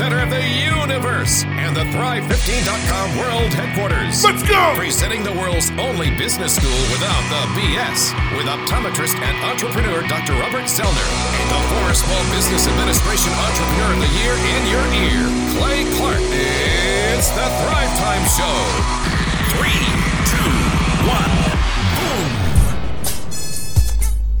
center of the universe and the Thrive15.com world headquarters. Let's go! Presenting the world's only business school without the BS with optometrist and entrepreneur Dr. Robert Zoellner and the former Small Business Administration Entrepreneur of the Year in your ear, Clay Clark. It's the Thrive Time Show. Three, two,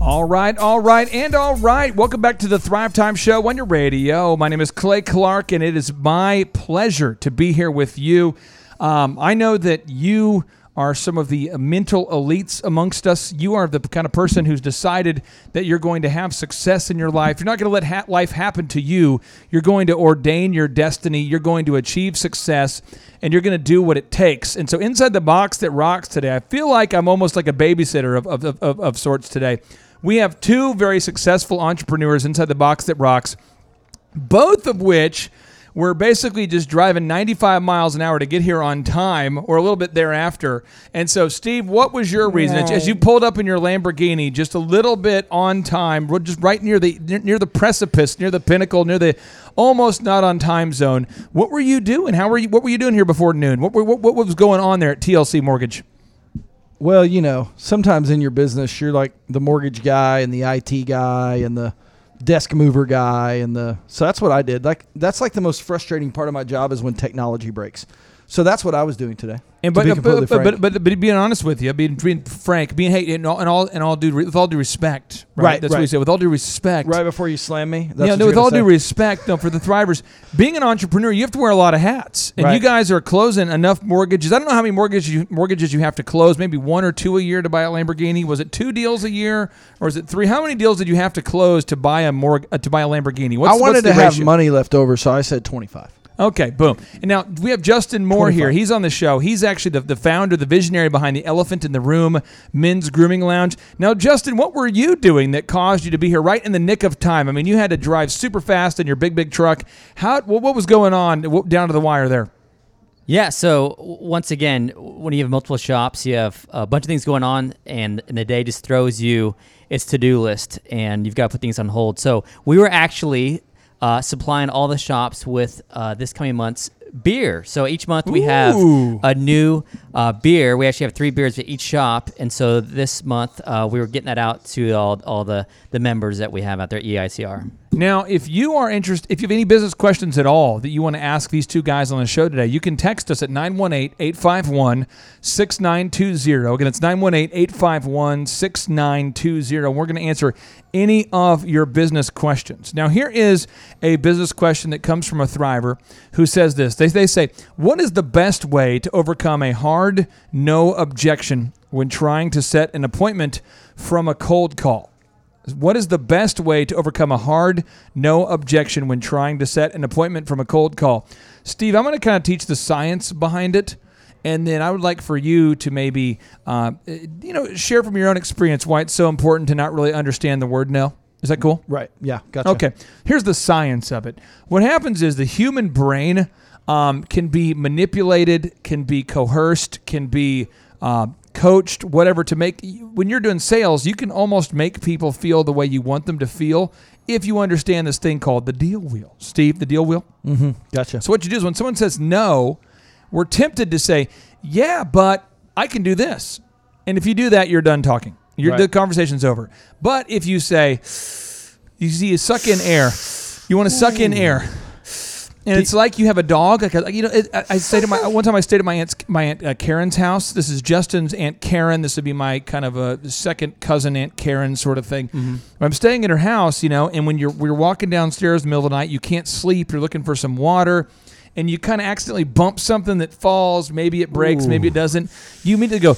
All right, all right, and all right. Welcome back to the Thrive Time Show on your radio. My name is Clay Clark, and it is my pleasure to be here with you. Um, I know that you are some of the mental elites amongst us. You are the kind of person who's decided that you're going to have success in your life. You're not going to let ha- life happen to you. You're going to ordain your destiny. You're going to achieve success, and you're going to do what it takes. And so, inside the box that rocks today, I feel like I'm almost like a babysitter of, of, of, of sorts today. We have two very successful entrepreneurs inside the box that rocks, both of which were basically just driving 95 miles an hour to get here on time or a little bit thereafter. And so, Steve, what was your reason as- as you pulled up in your Lamborghini just a little bit on time, just right near the near, near the precipice, near the pinnacle, near the almost not on time zone? What were you doing? How were you? What were you doing here before noon? What were- what, what was going on there at TLC Mortgage? Well, you know, sometimes in your business, you're like the mortgage guy and the IT guy and the desk mover guy and the so that's what I did. Like that's like the most frustrating part of my job is when technology breaks. So that's what I was doing today. And but, but, but, but, but, but being honest with you, being, being frank, being hey, and all, and all, and all due, with all due respect, right? Right, That's what you right. say. With all due respect, right before you slam me, that's yeah, no, with all due respect, though, for the thrivers, being an entrepreneur, you have to wear a lot of hats, and you guys are closing enough mortgages. I don't know how many mortgages you, mortgages you have to close. Maybe one or two a year to buy a Lamborghini. Was it two deals a year, or is it three? How many deals did you have to close to buy a morg- uh, to buy a Lamborghini? What's, I wanted to have money left over, so I said 25. Okay, boom. And now we have Justin Moore 25. here. He's on the show. He's actually the, the founder, the visionary behind the Elephant in the Room Men's Grooming Lounge. Now, Justin, what were you doing that caused you to be here right in the nick of time? I mean, you had to drive super fast in your big, big truck. How? What, what was going on down to the wire there? Yeah, so once again, when you have multiple shops, you have a bunch of things going on, and, and the day just throws you its to do list, and you've got to put things on hold. So we were actually uh, supplying all the shops with uh, this coming month's beer. So each month we have Ooh. a new uh, beer. We actually have three beers at each shop, and so this month uh, we were getting that out to all, all the, the members that we have out there at EITR. Now, if you are interested, if you have any business questions at all that you want to ask these two guys on the show today, you can text us at 918 851 6920. Again, it's 918 851 6920. We're going to answer any of your business questions. Now, here is a business question that comes from a Thriver who says this. They, they say, What is the best way to overcome a hard no objection when trying to set an appointment from a cold call? What is the best way to overcome a hard no objection when trying to set an appointment from a cold call? Steve, I'm going to kind of teach the science behind it. And then I would like for you to maybe, uh, you know, share from your own experience why it's so important to not really understand the word no. Is that cool? Right. Yeah. Gotcha. Okay. Here's the science of it. What happens is the human brain um, can be manipulated, can be coerced, can be uh, coached, whatever, to make. When you're doing sales, you can almost make people feel the way you want them to feel if you understand this thing called the deal wheel. Steve, the deal wheel? Mm-hmm. Gotcha. So what you do is when someone says no, we're tempted to say, "Yeah, but I can do this." And if you do that, you're done talking. You're, The conversation's over. But if you say, you see, you suck in air. You want to suck in air. And it's like you have a dog. Like, a, you know, it, I, I stayed at my one time. I stayed at my aunt's, my aunt uh, Karen's house. This is Justin's aunt Karen. This would be my kind of a second cousin aunt Karen sort of thing. I'm staying at her house, you know, and when you're we're walking downstairs in the middle of the night, you can't sleep. You're looking for some water, and you kind of accidentally bump something that falls. Maybe it breaks. Maybe it doesn't. You immediately go.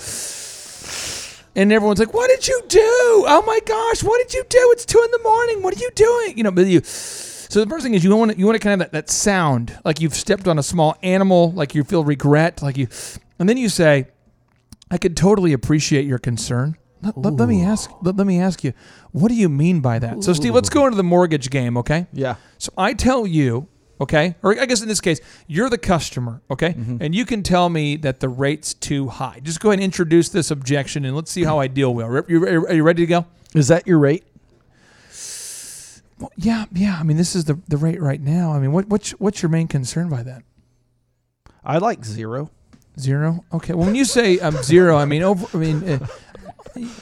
And everyone's like, "What did you do? Oh my gosh, what did you do? It's two in the morning. What are you doing?" You know, but you. So the first thing is you want to, you want to kind of that, that sound like you've stepped on a small animal, like you feel regret, like you, and then you say, "I could totally appreciate your concern." Let, let, let me ask. Let, let me ask you, what do you mean by that? So Steve, let's go into the mortgage game, okay? Yeah. So I tell you, okay, or I guess in this case, you're the customer, okay, mm-hmm. and you can tell me that the rate's too high. Just go ahead and introduce this objection, and let's see how I deal with it. You, are you ready to go? Is that your rate? Well, yeah, yeah. I mean, this is the the rate right now. I mean, what what's what's your main concern by that? I like zero. Zero. Okay. Well, when you say um, zero, I mean over. I mean, uh,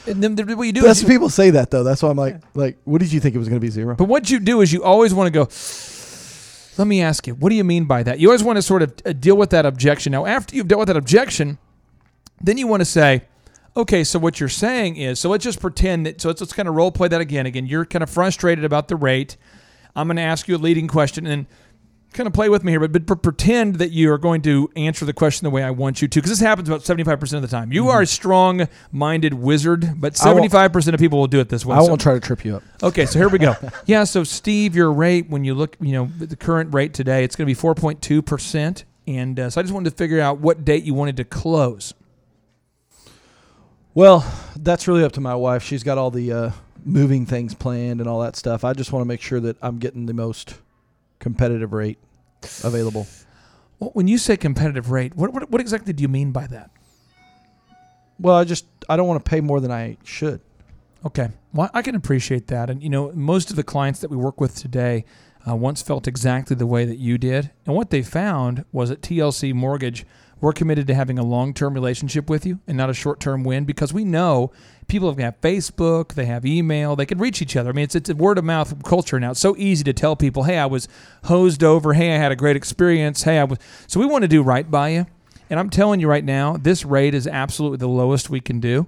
and then what you do That's is, you, people say that though. That's why I'm like, like, what did you think it was going to be zero? but what you do is you always want to go. Let me ask you, what do you mean by that? You always want to sort of uh, deal with that objection. Now, after you've dealt with that objection, then you want to say, okay, so what you're saying is, so let's just pretend that, so let's, let's kind of role play that again. Again, you're kind of frustrated about the rate. I'm going to ask you a leading question and kind of play with me here, but, but pretend that you are going to answer the question the way I want you to, because this happens about 75% of the time. You are a strong minded wizard, but Mm-hmm. I won't- 75% of people will do it this way. I So- won't try to trip you up. Okay, so here we go. yeah, so Steve, your rate when you look, you know, the current rate today, it's going to be 4.2 percent, and uh, so I just wanted to figure out what date you wanted to close. Well, that's really up to my wife. She's got all the uh, moving things planned and all that stuff. I just want to make sure that I'm getting the most competitive rate available. Well, when you say competitive rate, what, what what exactly do you mean by that? Well, I just I don't want to pay more than I should. Okay, well, I can appreciate that, and you know, most of the clients that we work with today uh, once felt exactly the way that you did, and what they found was at TLC Mortgage, we're committed to having a long-term relationship with you and not a short-term win because we know people have got Facebook, they have email, they can reach each other. I mean, it's it's a word of mouth culture now. It's so easy to tell people, "Hey, I was hosed over. Hey, I had a great experience. Hey, I was." So we want to do right by you, and I'm telling you right now, this rate is absolutely the lowest we can do.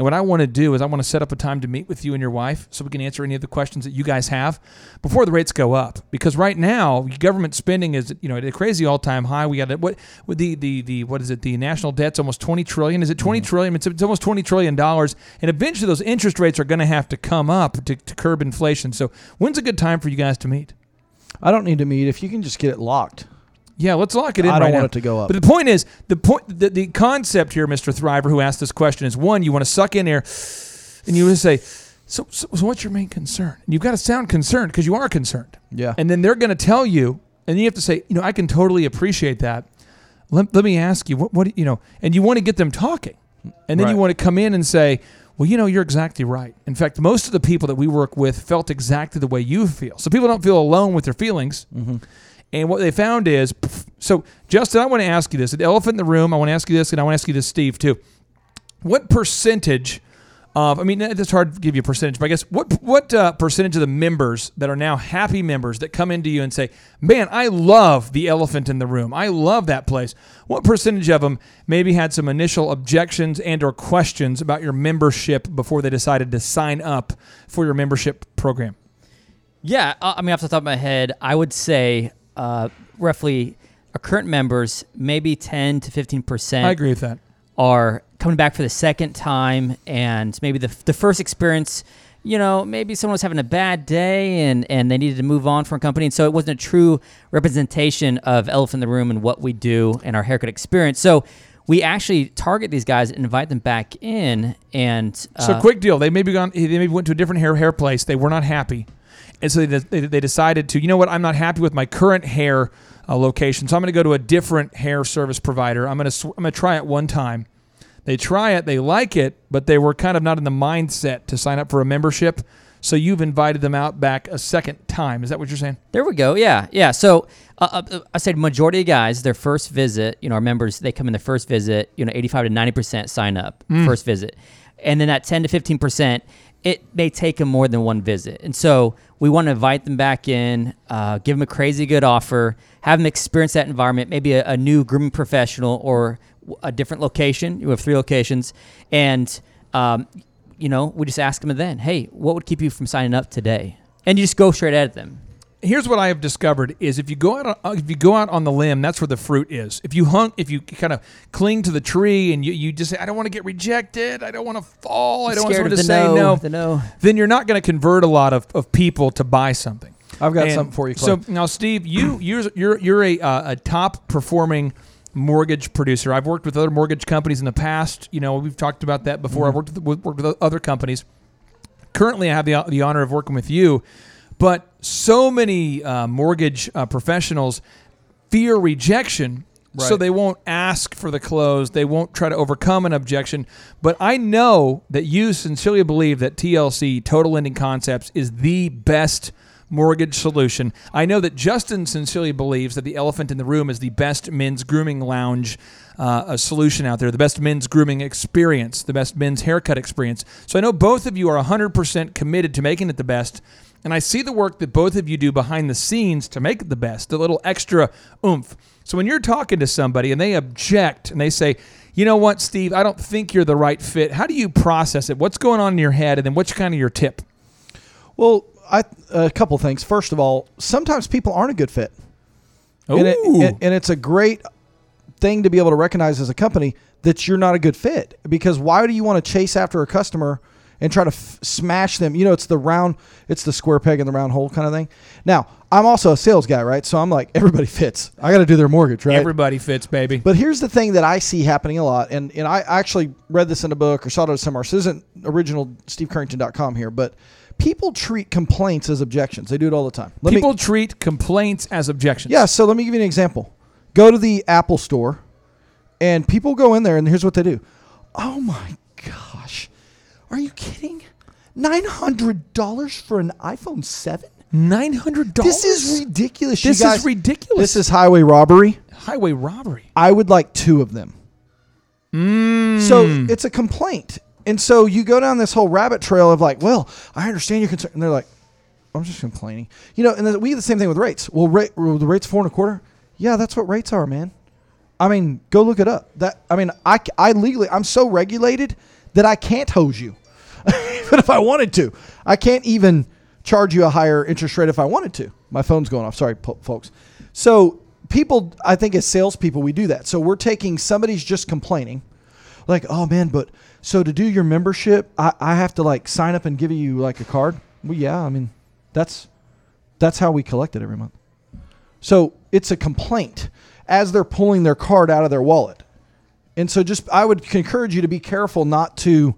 And what I want to do is I want to set up a time to meet with you and your wife so we can answer any of the questions that you guys have before the rates go up. Because right now, government spending is you know at a crazy all time high. We got what with the the the what is it? The national debt's almost twenty trillion. Is it 20 mm-hmm. trillion? It's, it's almost twenty trillion dollars. And eventually, those interest rates are going to have to come up to, to curb inflation. So when's a good time for you guys to meet? I don't need to meet if you can just get it locked. Yeah, let's lock it in I don't now. want it to go up. But the point is, the point, the, the concept here, Mr. Thriver, who asked this question, is one, you want to suck in air, and you want to say, so, so, so what's your main concern? And you've got to sound concerned because you are concerned. Yeah. And then they're going to tell you, and you have to say, you know, I can totally appreciate that. Let, let me ask you, what, what, you know, and you want to get them talking. And then you want to come in and say, well, you know, you're exactly right. In fact, most of the people that we work with felt exactly the way you feel. So people don't feel alone with their feelings. Mm-hmm. And what they found is, so Justin, I want to ask you this: the elephant in the room. I want to ask you this, and I want to ask you this, Steve, too. What percentage of? I mean, it's hard to give you a percentage, but I guess what what uh, percentage of the members that are now happy members that come into you and say, "Man, I love the elephant in the room. I love that place." What percentage of them maybe had some initial objections and or questions about your membership before they decided to sign up for your membership program? Yeah, uh, I mean, off the top of my head, I would say uh, roughly our current members, maybe 10 to 15 percent. I agree with that. are coming back for the second time and maybe the, the first experience you know maybe someone was having a bad day and, and they needed to move on from a company and so it wasn't a true representation of elephant in the room and what we do and our haircut experience so we actually target these guys and invite them back in and uh, So quick deal. They maybe gone. They maybe went to a different hair hair place. They were not happy, and so they, they, they decided to. You know what? I'm not happy with my current hair uh, location, so I'm going to go to a different hair service provider. I'm going to sw- I'm going to try it one time. They try it. They like it, but they were kind of not in the mindset to sign up for a membership. So you've invited them out back a second time. Is that what you're saying? There we go. Yeah, yeah. So uh, uh, I said majority of guys, their first visit, you know, our members, they come in the first visit, you know, 85 to 90 percent sign up first visit, and then that 10 to 15 percent, it may take them more than one visit, and so we want to invite them back in, uh, give them a crazy good offer, have them experience that environment, maybe a, a new grooming professional or a different location. You have three locations, and um, you know, we just ask them then, hey, what would keep you from signing up today? And you just go straight at them. Here's what I have discovered is if you go out on, if you go out on the limb, that's where the fruit is. If you hunt, if you kind of cling to the tree and you, you just say, I don't want to get rejected, I don't want to fall, I don't want someone to say no, no, the no. then you're not going to convert a lot of, of people to buy something. I've got And something for you, Clay. So now, Steve, you you're you're you're a uh, a top performing mortgage producer. I've worked with other mortgage companies in the past. You know, we've talked about that before. I've worked with, with- worked with other companies. Currently, I have the the honor of working with you, but so many uh, mortgage uh, professionals fear rejection. So they won't ask for the close. They won't try to overcome an objection. But I know that you sincerely believe that TLC Total Lending Concepts is the best mortgage solution. I know that Justin sincerely believes that the elephant in the room is the best men's grooming lounge uh, a solution out there, the best men's grooming experience, the best men's haircut experience. So I know both of you are 100% committed to making it the best. And I see the work that both of you do behind the scenes to make it the best, a little extra oomph. So when you're talking to somebody and they object and they say, you know what, Steve, I don't think you're the right fit, how do you process it? What's going on in your head? And then what's kind of your tip? Well, I, a couple things. First of all, sometimes people aren't a good fit. And, it, and, and it's a great thing to be able to recognize as a company that you're not a good fit because why do you want to chase after a customer and try to f- smash them you know it's the round it's the square peg in the round hole kind of thing now i'm also a sales guy right so i'm like everybody fits i got to do their mortgage right Everybody fits, baby. but here's the thing that I see happening a lot, and, and I actually read this in a book or saw it somewhere. So this isn't original SteveCurrington.com here, but people treat complaints as objections. They do it all the time. Let People me, treat complaints as objections. yeah, so let me give you an example. Go to the Apple store, and people go in there, and here's what they do. Oh my are you kidding? Nine hundred dollars for an iPhone seven? Nine hundred dollars. This is ridiculous. you This is ridiculous. This is highway robbery. highway robbery. I would like two of them. Mm. So it's a complaint. And so you go down this whole rabbit trail of like, well, I understand your concern. And they're like, I'm just complaining. You know, and we do the same thing with rates. Well, rate, well, the rate's four and a quarter. Yeah, that's what rates are, man. I mean, go look it up. That I mean, I, I legally, I'm so regulated that I can't hose you. If I wanted to, I can't even charge you a higher interest rate if I wanted to. My phone's going off. Sorry, po- folks. So people, I think as salespeople, we do that. So we're taking somebody's just complaining, like, oh man, but so to do your membership, I, I have to like sign up and give you like a card. Well, yeah, I mean, that's that's how we collect it every month. So it's a complaint as they're pulling their card out of their wallet. And so just I would encourage you to be careful not to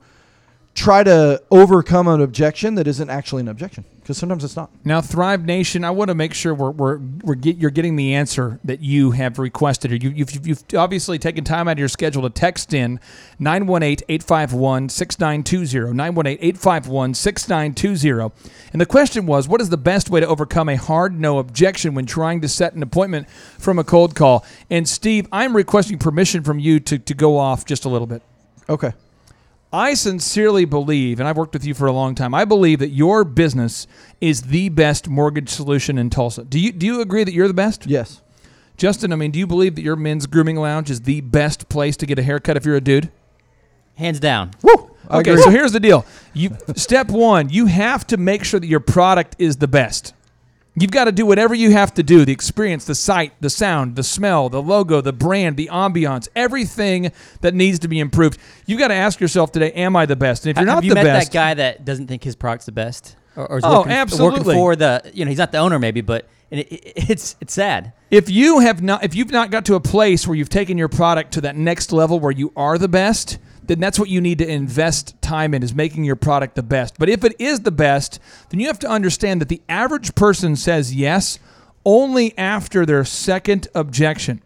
try to overcome an objection that isn't actually an objection because sometimes it's not. Now, Thrive Nation, I want to make sure we're, we're, we're get, you're getting the answer that you have requested. Or you, you've, you've obviously taken time out of your schedule to text in 918 851 6920. 918 851 6920. And the question was what is the best way to overcome a hard no objection when trying to set an appointment from a cold call? And Steve, I'm requesting permission from you to, to go off just a little bit. Okay. I sincerely believe, and I've worked with you for a long time, I believe that your business is the best mortgage solution in Tulsa. Do you do you agree that you're the best? Yes. Justin, I mean, do you believe that your men's grooming lounge is the best place to get a haircut if you're a dude? Hands down. Woo. Okay, so here's the deal. You step 1, you have to make sure that your product is the best. You've got to do whatever you have to do the experience, the sight, the sound, the smell, the logo, the brand, the ambiance, everything that needs to be improved. You've got to ask yourself today, am I the best? And if you're Have not you the met best, that guy that doesn't think his product's the best? Or, or is Oh, working, absolutely. working for the, you know, he's not the owner maybe, but and it, it, it's it's sad. if you have not if you've not got to a place where you've taken your product to that next level where you are the best then that's what you need to invest time in is making your product the best but if it is the best then you have to understand that the average person says yes only after their second objection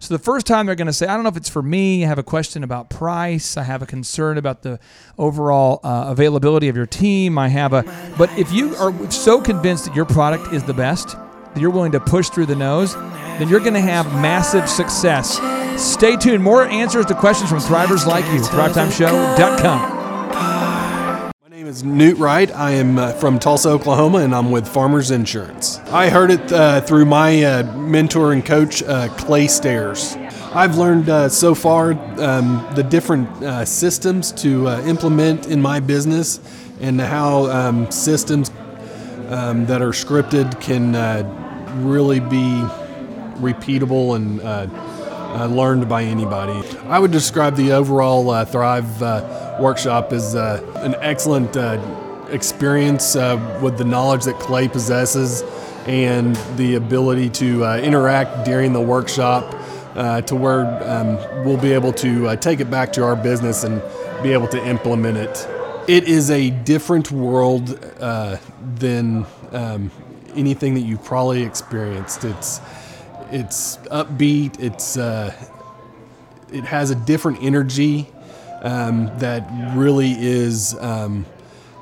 so the first time they're going to say, I don't know if it's for me. I have a question about price. I have a concern about the overall uh, availability of your team. I have a. But if you are so convinced that your product is the best, that you're willing to push through the nose, then you're going to have massive success. Stay tuned. More answers to questions from thrivers like you. ThriveTimeShow.com. My name is Newt Wright. I am uh, from Tulsa, Oklahoma, and I'm with Farmers Insurance. I heard it uh, through my uh, mentor and coach, uh, Clay Stairs. I've learned uh, so far um, the different uh, systems to implement in my business and how um, systems um, that are scripted can really be repeatable and uh, learned by anybody. I would describe the overall uh, Thrive uh, workshop as uh, an excellent uh, experience uh, with the knowledge that Clay possesses and the ability to interact during the workshop to where um, we'll be able to take it back to our business and be able to implement it. It is a different world than um, anything that you've probably experienced. It's it's upbeat. It's uh, it has a different energy um, that really is um,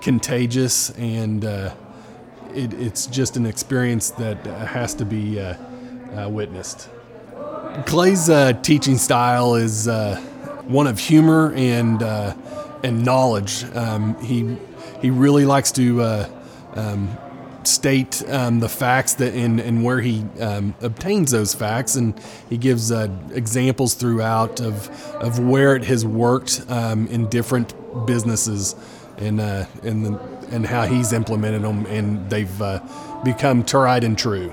contagious, and uh, it, it's just an experience that uh, has to be uh, uh, witnessed. Clay's uh, teaching style is one of humor and and knowledge. Um, he he really likes to um, state um, the facts that and, and where he um, obtains those facts, and he gives uh, examples throughout of of where it has worked um, in different businesses, and uh, and the, and how he's implemented them, and they've uh, become tried and true.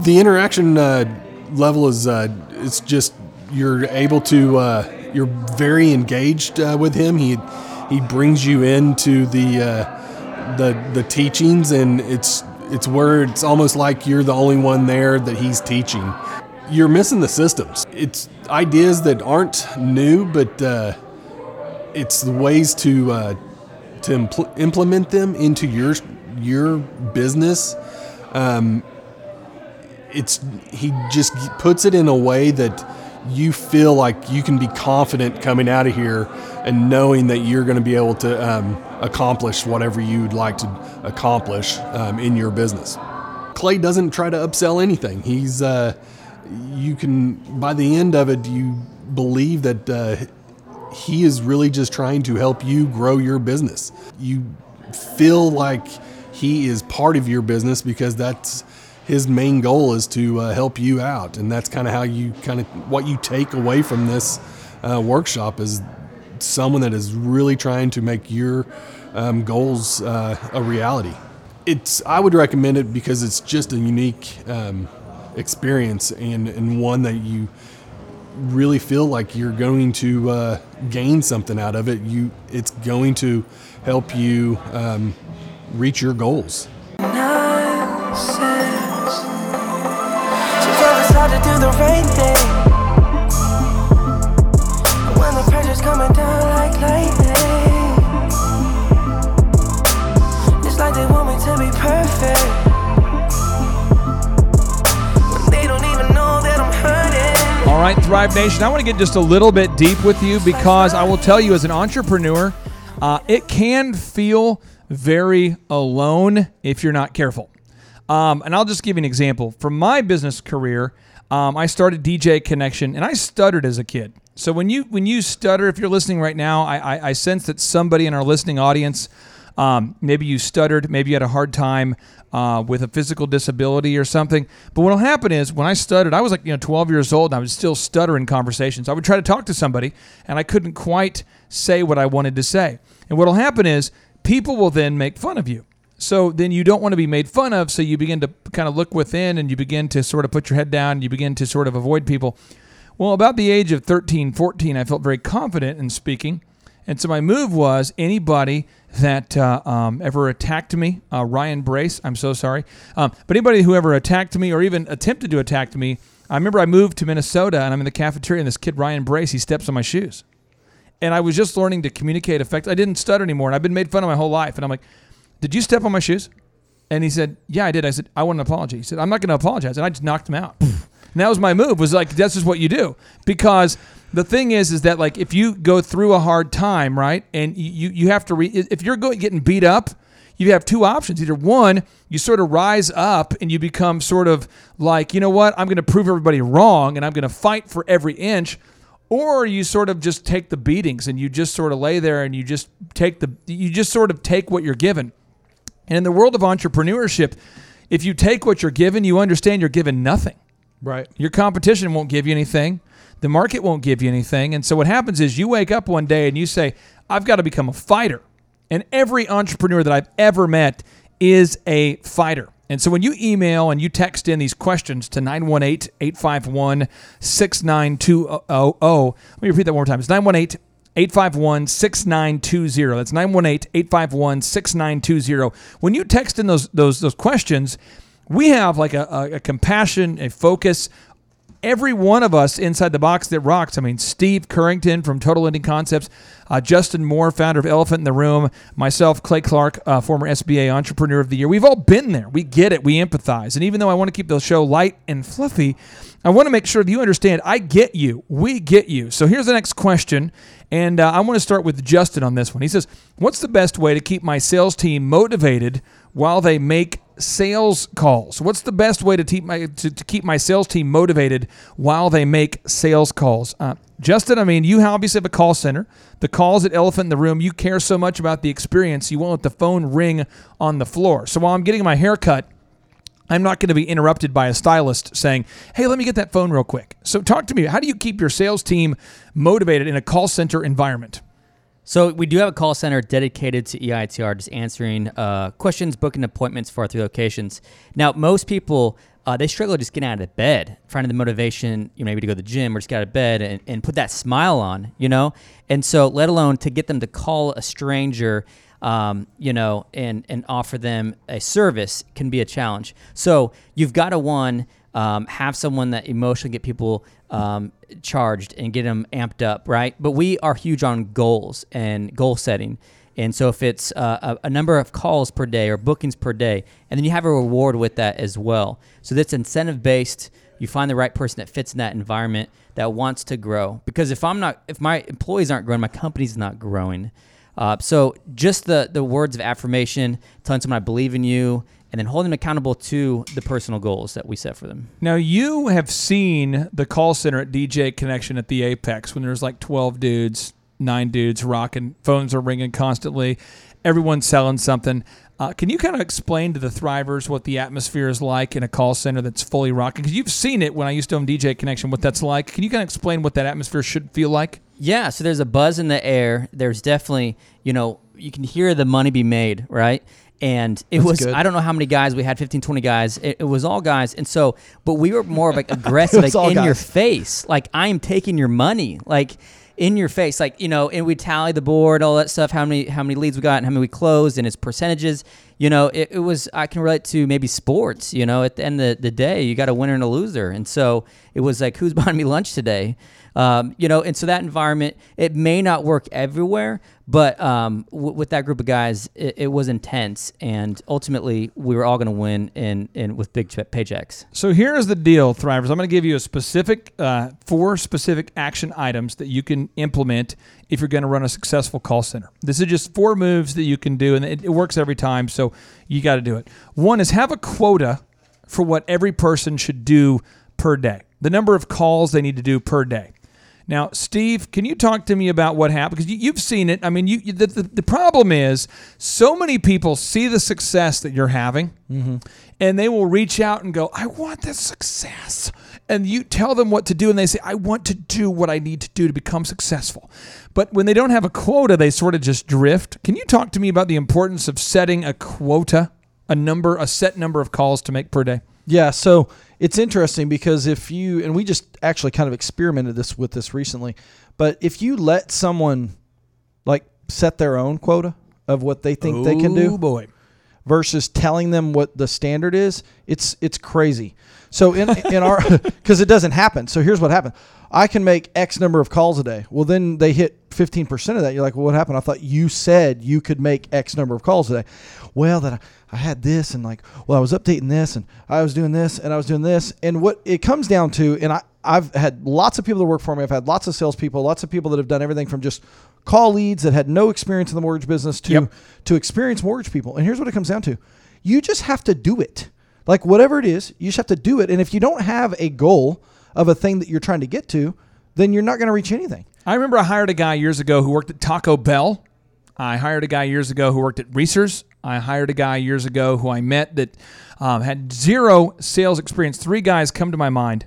The interaction uh, level is uh, it's just you're able to uh, you're very engaged with him. He he brings you into the the the teachings, and it's it's where it's almost like you're the only one there that he's teaching. You're missing the systems. It's ideas that aren't new, but uh, it's the ways to uh, to impl- implement them into your your business. Um, it's he just puts it in a way that you feel like you can be confident coming out of here and knowing that you're going to be able to um, accomplish whatever you'd like to accomplish um, in your business. Clay doesn't try to upsell anything. He's uh, you can by the end of it you believe that uh, he is really just trying to help you grow your business. You feel like he is part of your business because that's his main goal is to uh, help you out, and that's kind of how you kind of what you take away from this uh, workshop is someone that is really trying to make your um, goals uh, a reality. It's I would recommend it because it's just a unique um, experience and and one that you really feel like you're going to uh, gain something out of it. You it's going to help you um, reach your goals. Right, Thrive Nation, I want to get just a little bit deep with you because I will tell you, as an entrepreneur, uh, it can feel very alone if you're not careful. Um, and I'll just give you an example. From my business career, um, I started DJ Connection, and I stuttered as a kid. So when you when you stutter, if you're listening right now, I, I, I sense that somebody in our listening audience, um, maybe you stuttered, maybe you had a hard time uh, with a physical disability or something. But what'll happen is when I stuttered, I was like you know 12 years old, and I was still stuttering conversations. I would try to talk to somebody, and I couldn't quite say what I wanted to say. And what'll happen is people will then make fun of you. So then you don't want to be made fun of. So you begin to kind of look within and you begin to sort of put your head down and you begin to sort of avoid people. Well, about the age of 13, 14, I felt very confident in speaking. And so my move was anybody that uh, um, ever attacked me, uh, Ryan Brace, I'm so sorry, um, but anybody who ever attacked me or even attempted to attack me, I remember I moved to Minnesota and I'm in the cafeteria and this kid, Ryan Brace, he steps on my shoes. And I was just learning to communicate effectively. I didn't stutter anymore and I've been made fun of my whole life. And I'm like, did you step on my shoes? And he said, Yeah, I did. I said, I want an apology. He said, I'm not going to apologize. And I just knocked him out. and that was my move, was like, that's just what you do. Because the thing is, is that like if you go through a hard time, right, and you, you have to, re- if you're going, getting beat up, you have two options. Either one, you sort of rise up and you become sort of like, you know what, I'm going to prove everybody wrong and I'm going to fight for every inch or you sort of just take the beatings and you just sort of lay there and you just take the you just sort of take what you're given and in the world of entrepreneurship, if you take what you're given, you understand you're given nothing. Right. Your competition won't give you anything. The market won't give you anything. And so what happens is you wake up one day and you say, I've got to become a fighter. And every entrepreneur that I've ever met is a fighter. And so when you email and you text in these questions to 918 851 6920, let me repeat that one more time. It's 918 851 6920. That's 918 851 6920. When you text in those, those, those questions, we have like a, a, a, compassion, a focus. Every one of us inside the box that rocks. I mean, Steve Currington from Total Lending Concepts, uh, Justin Moore, founder of Elephant in the Room, myself, Clay Clark, uh, former SBA Entrepreneur of the Year. We've all been there. We get it. We empathize. And even though I want to keep the show light and fluffy, I want to make sure that you understand I get you. We get you. So here's the next question. And uh, I want to start with Justin on this one. He says, What's the best way to keep my sales team motivated while they make sales calls. What's the best way to keep my to, to keep my sales team motivated while they make sales calls? Uh, Justin, I mean, you obviously have a call center. The calls at Elephant in the Room, you care so much about the experience, you won't let the phone ring on the floor. So while I'm getting my hair cut, I'm not going to be interrupted by a stylist saying, "Hey, let me get that phone real quick." So talk to me. How do you keep your sales team motivated in a call center environment? So we do have a call center dedicated to EITR, just answering uh, questions, booking appointments for our three locations. Now, most people uh, they struggle just getting out of bed, finding the motivation, you know, maybe to go to the gym or just get out of bed and, and put that smile on, you know. And so, let alone to get them to call a stranger, um, you know, and and offer them a service can be a challenge. So you've got to one um, have someone that emotionally get people um, charged and get them amped up, right? But we are huge on goals and goal setting. And so if it's uh, a, a number of calls per day or bookings per day, and then you have a reward with that as well. So that's incentive based. You find the right person that fits in that environment that wants to grow. Because if I'm not, if my employees aren't growing, my company's not growing. Uh, so just the the words of affirmation, telling someone I believe in you, and then holding them accountable to the personal goals that we set for them. Now you have seen the call center at DJ Connection at the Apex when there's like 12 dudes, nine dudes rocking, phones are ringing constantly, everyone's selling something. Uh, can you kind of explain to the thrivers what the atmosphere is like in a call center that's fully rocking? Because you've seen it when I used to own DJ Connection, what that's like. Can you kind of explain what that atmosphere should feel like? Yeah, so there's a buzz in the air. There's definitely, you know, you can hear the money be made, right? And it was, good. I don't know how many guys we had, 15, 20 guys. It, it was all guys. And so, but we were more of like aggressive, like in your face. Like, I am taking your money. Like, in your face, like you know, and we tally the board, all that stuff, how many how many leads we got, and how many we closed, and its percentages. You know, it, it was I can relate to maybe sports. You know, at the end of the day, you got a winner and a loser, and so it was like, who's buying me lunch today? Um, you know, and so that environment, it may not work everywhere, but um, w- with that group of guys, it, it was intense, and ultimately, we were all going to win in, in with big che- paychecks. So here's the deal, Thrivers. I'm going to give you a specific, uh, four specific action items that you can implement if you're going to run a successful call center. This is just four moves that you can do, and it, it works every time. So you got to do it. One is have a quota for what every person should do per day. The number of calls they need to do per day. Now, Steve, can you talk to me about what happened? Because you, you've seen it. I mean, you, the, the, the problem is so many people see the success that you're having, mm-hmm. and they will reach out and go, "I want this success," and you tell them what to do, and they say, "I want to do what I need to do to become successful." But when they don't have a quota, they sort of just drift. Can you talk to me about the importance of setting a quota, a number, a set number of calls to make per day? Yeah, so it's interesting because if you and we just actually kind of experimented this with this recently, but if you let someone like set their own quota of what they think they can Oh do boy. versus telling them what the standard is, it's it's crazy. So in in our because it doesn't happen. So here's what happened. I can make X number of calls a day. Well, then they hit 15% of that. You're like, well, what happened? I thought you said you could make X number of calls a day. Well, that I, I had this and like, well, I was updating this and I was doing this and I was doing this. And what it comes down to, and I, I've had lots of people that work for me. I've had lots of salespeople, lots of people that have done everything from just call leads that had no experience in the mortgage business to Yep. to experienced mortgage people. And here's what it comes down to: you just have to do it. Like whatever it is, you just have to do it. And if you don't have a goal of a thing that you're trying to get to, then you're not going to reach anything. I remember I hired a guy years ago who worked at Taco Bell. I hired a guy years ago who worked at Reasor's. I hired a guy years ago who I met that um, had zero sales experience. Three guys come to my mind.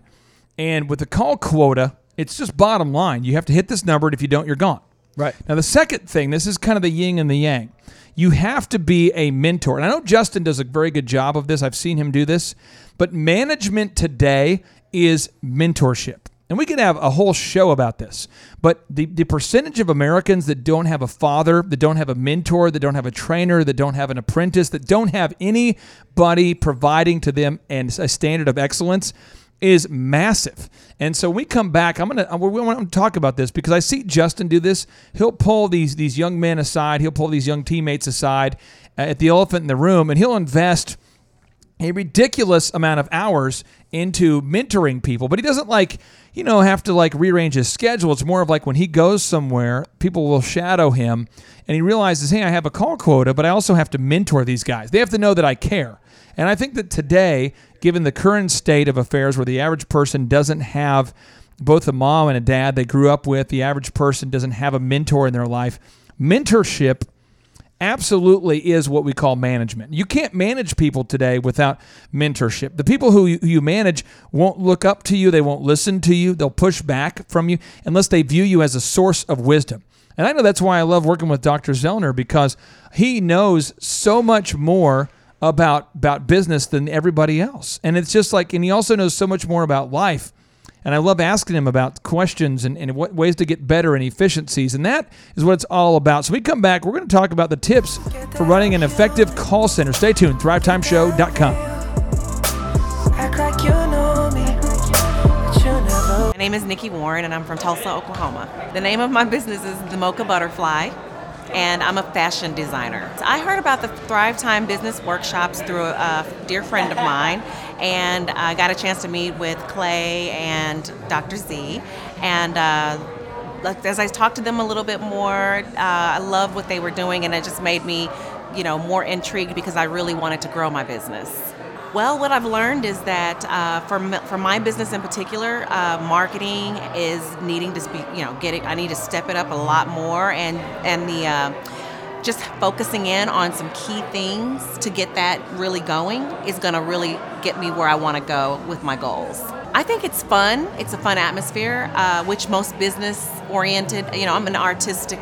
And with the call quota, it's just bottom line. You have to hit this number, and if you don't, you're gone. Right. Now, the second thing, this is kind of the yin and the yang. You have to be a mentor. And I know Justin does a very good job of this. I've seen him do this. But management today is mentorship. And we could have a whole show about this. But the, the percentage of Americans that don't have a father, that don't have a mentor, that don't have a trainer, that don't have an apprentice, that don't have anybody providing to them and a standard of excellence is massive. And so we come back, I'm gonna we want to talk about this because I see Justin do this. He'll pull these these young men aside. He'll pull these young teammates aside uh, at the elephant in the room, and he'll invest a ridiculous amount of hours into mentoring people, but he doesn't like, you know, have to like rearrange his schedule. It's more of like when he goes somewhere, people will shadow him and he realizes, hey, I have a call quota, but I also have to mentor these guys. They have to know that I care. And I think that today, given the current state of affairs where the average person doesn't have both a mom and a dad they grew up with, the average person doesn't have a mentor in their life, mentorship absolutely is what we call management. You can't manage people today without mentorship. The people who you, manage won't look up to you, they won't listen to you, they'll push back from you unless they view you as a source of wisdom. And I know that's why I love working with Dr. Zoellner because he knows so much more about about business than everybody else. And it's just like and he also knows so much more about life and I love asking him about questions and, and what ways to get better and efficiencies. And that is what it's all about. So we come back, we're going to talk about the tips for running an effective call center. Stay tuned, thrivetimeshow.com. My name is Nikki Warren, and I'm from Tulsa, Oklahoma. The name of my business is The Mocha Butterfly, and I'm a fashion designer. I heard about the Thrive Time Business Workshops through a dear friend of mine, and I got a chance to meet with Clay and Dr. Z. And uh, as I talked to them a little bit more, uh, I love what they were doing, and it just made me, you know, more intrigued because I really wanted to grow my business. Well, what I've learned is that uh, for for my business in particular, uh, marketing is needing to be, you know, getting. I need to step it up a lot more, and and the uh, just focusing in on some key things to get that really going is going to really get me where I want to go with my goals. I think it's fun. It's a fun atmosphere, uh, which most business oriented, you know, I'm an artistic,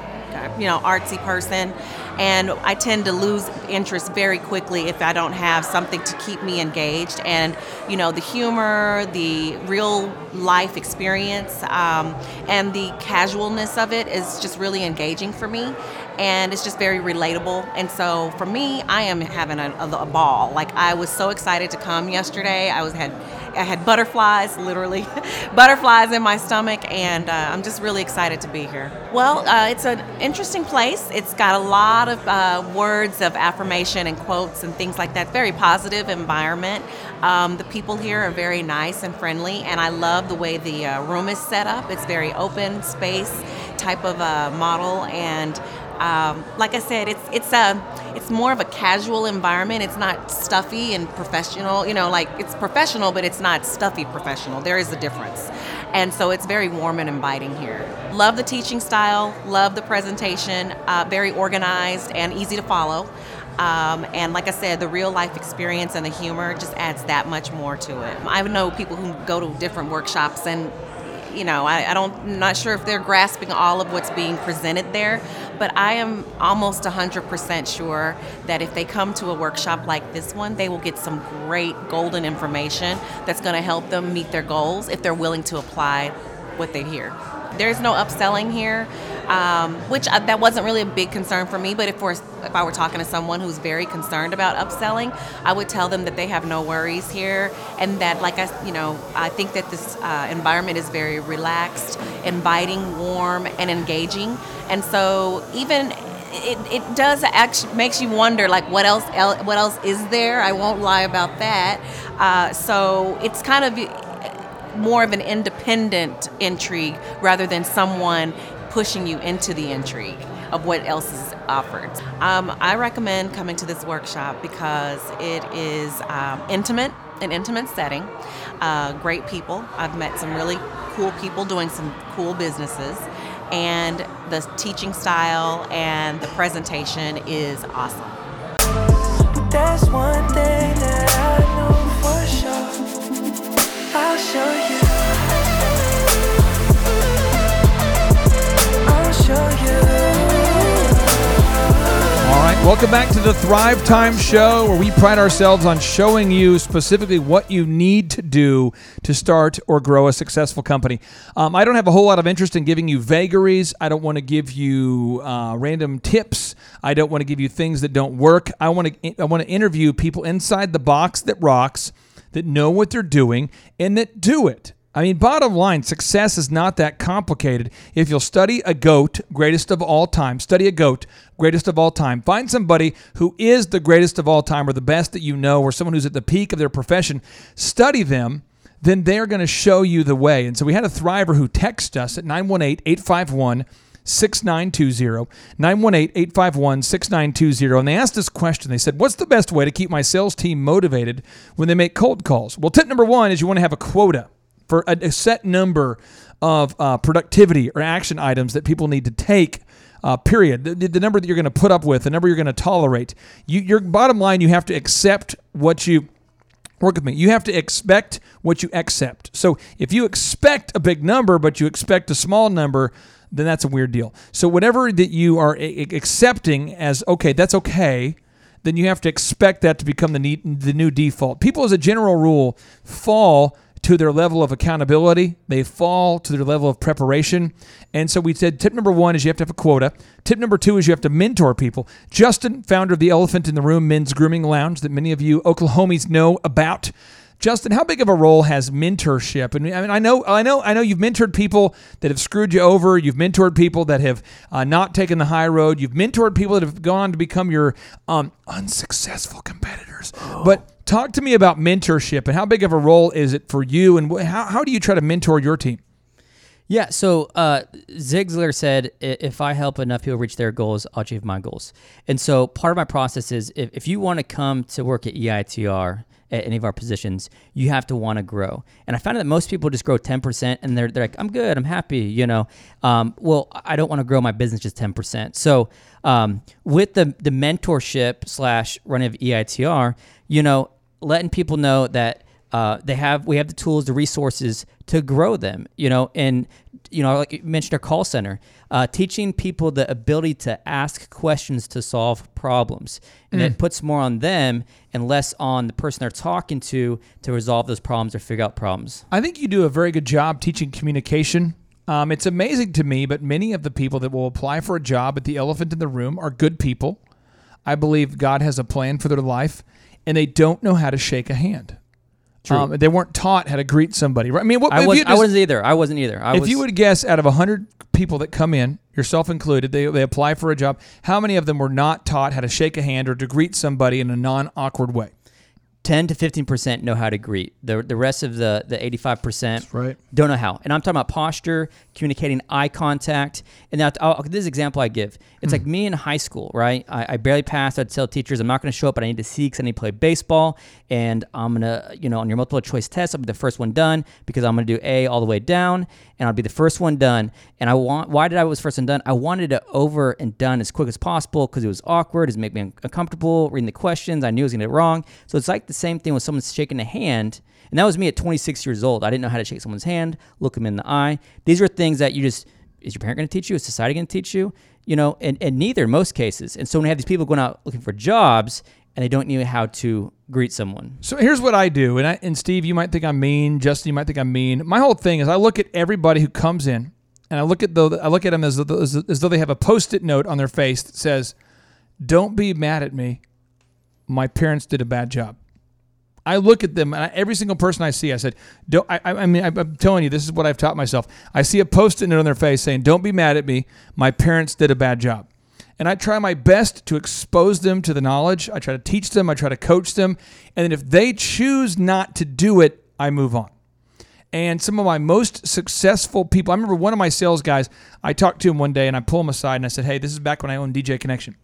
you know, artsy person, and I tend to lose interest very quickly if I don't have something to keep me engaged. And you know, the humor, the real life experience, um, and the casualness of it is just really engaging for me and it's just very relatable. And so for me, I am having a, a, a, ball. Like I was so excited to come yesterday. I was had I had butterflies, literally, butterflies in my stomach, and uh, I'm just really excited to be here. Well, uh, it's an interesting place. It's got a lot of uh, words of affirmation and quotes and things like that. Very positive environment. Um, the people here are very nice and friendly, and I love the way the uh, room is set up. It's very open space type of a model, and um, like I said, it's it's a it's more of a casual environment. It's not stuffy and professional. You know, like it's professional, but it's not stuffy professional. There is a difference, and so it's very warm and inviting here. Love the teaching style. Love the presentation. Uh, very organized and easy to follow. Um, and like I said, the real life experience and the humor just adds that much more to it. I know people who go to different workshops and you know, I, I don't, I'm not sure if they're grasping all of what's being presented there, but I am almost 100% sure that if they come to a workshop like this one, they will get some great golden information that's going to help them meet their goals if they're willing to apply what they hear. There's no upselling here, um, which I, that wasn't really a big concern for me. But if, if I were talking to someone who's very concerned about upselling, I would tell them that they have no worries here, and that, like I, you know, I think that this uh, environment is very relaxed, inviting, warm, and engaging. And so even it, it does actually makes you wonder like what else what else is there i won't lie about that uh, so it's kind of more of an independent intrigue rather than someone pushing you into the intrigue of what else is offered. Um, I recommend coming to this workshop because it is um, intimate, an intimate setting, uh, great people. I've met some really cool people doing some cool businesses, and the teaching style and the presentation is awesome. There's one thing that I know for sure. I'll show you. Welcome back to the Thrive Time Show, where we pride ourselves on showing you specifically what you need to do to start or grow a successful company. Um, I don't have a whole lot of interest in giving you vagaries. I don't want to give you uh, random tips. I don't want to give you things that don't work. I want to I want to interview people inside the box that rocks, that know what they're doing, and that do it. I mean, bottom line, success is not that complicated. If you'll study a goat, greatest of all time, study a goat, greatest of all time, find somebody who is the greatest of all time or the best that you know or someone who's at the peak of their profession, study them, then they're going to show you the way. And so we had a thriver who texted us at 918 851 6920 918 851 6920 and they asked this question they said what's the best way to keep my sales team motivated when they make cold calls well tip number one is you want to have a quota for a, a set number of uh, productivity or action items that people need to take uh, period the, the number that you're going to put up with the number you're going to tolerate you, your bottom line you have to accept what you work with me. You have to expect what you accept. So if you expect a big number, but you expect a small number, then that's a weird deal. So whatever that you are a- accepting as okay, that's okay, then you have to expect that to become the, ne- the new default. People, as a general rule, fall to their level of accountability. They fall to their level of preparation. And so we said tip number one is you have to have a quota. Tip number two is you have to mentor people. Justin, founder of the Elephant in the Room Men's Grooming Lounge, that many of you Oklahomies know about. Justin, how big of a role has mentorship? And I mean, I know, I know, I know you've mentored people that have screwed you over. You've mentored people that have uh, not taken the high road. You've mentored people that have gone on to become your um, unsuccessful competitors. But talk to me about mentorship and how big of a role is it for you? And wh- how, how do you try to mentor your team? Yeah, so uh, Zig Ziglar said, if I help enough people reach their goals, I'll achieve my goals. And so part of my process is if, if you want to come to work at EITR, at any of our positions, you have to want to grow. And I found that most people just grow 10% and they're, they're like, I'm good, I'm happy, you know. Um, well, I don't want to grow my business just 10%. So um, with the, the mentorship slash running of EITR, you know, letting people know that uh, they have we have the tools, the resources to grow them. You know, and you know, like you mentioned, our call center, uh, teaching people the ability to ask questions to solve problems, and it puts more on them and less on the person they're talking to to resolve those problems or figure out problems. I think you do a very good job teaching communication. Um, it's amazing to me, but many of the people that will apply for a job at the Elephant in the Room are good people. I believe God has a plan for their life, and they don't know how to shake a hand. Um, they weren't taught how to greet somebody. Right? I mean, what, I was you I just- wasn't either. I wasn't either. I if was, you would guess out of 100 people that come in, yourself included, they, they apply for a job, how many of them were not taught how to shake a hand or to greet somebody in a non awkward way? 10 to 15% know how to greet. The, the rest of the, the 85% right. don't know how. And I'm talking about posture, communicating eye contact. And now, I'll, this is an example I give. It's like me in high school, right? I, I barely passed. I'd tell teachers, I'm not going to show up, but I need to see because I need to play baseball. And I'm to, you know, on your multiple choice test, I'll be the first one done because I'm to do A all the way down and I'll be the first one done. And I want, why did I was first one done? I wanted it over and done as quick as possible because it was awkward. It making me uncomfortable reading the questions. I knew I was to get it wrong. So it's like the same thing with someone shaking a hand. And that was me at 26 years old. I didn't know how to shake someone's hand, look them in the eye. These are things that you just, is your parent going to teach you? Is society going to teach you? You know, and, and neither in most cases. And so when you have these people going out looking for jobs and they don't know how to greet someone. So here's what I do, and I, and Steve, you might think I'm mean. Justin, you might think I'm mean. My whole thing is I look at everybody who comes in, and I look at though I look at them as though, as, though they have a post-it note on their face that says, "Don't be mad at me. My parents did a bad job." I look at them, and I, every single person I see, I said, "Don't." I, I mean, I, I'm telling you, this is what I've taught myself. I see a post-it note on their face saying, "Don't be mad at me. My parents did a bad job." And I try my best to expose them to the knowledge. I try to teach them, I try to coach them, and then if they choose not to do it, I move on. And some of my most successful people, I remember one of my sales guys, I talked to him one day and I pull him aside and I said, Hey, this is back when I owned DJ Connection.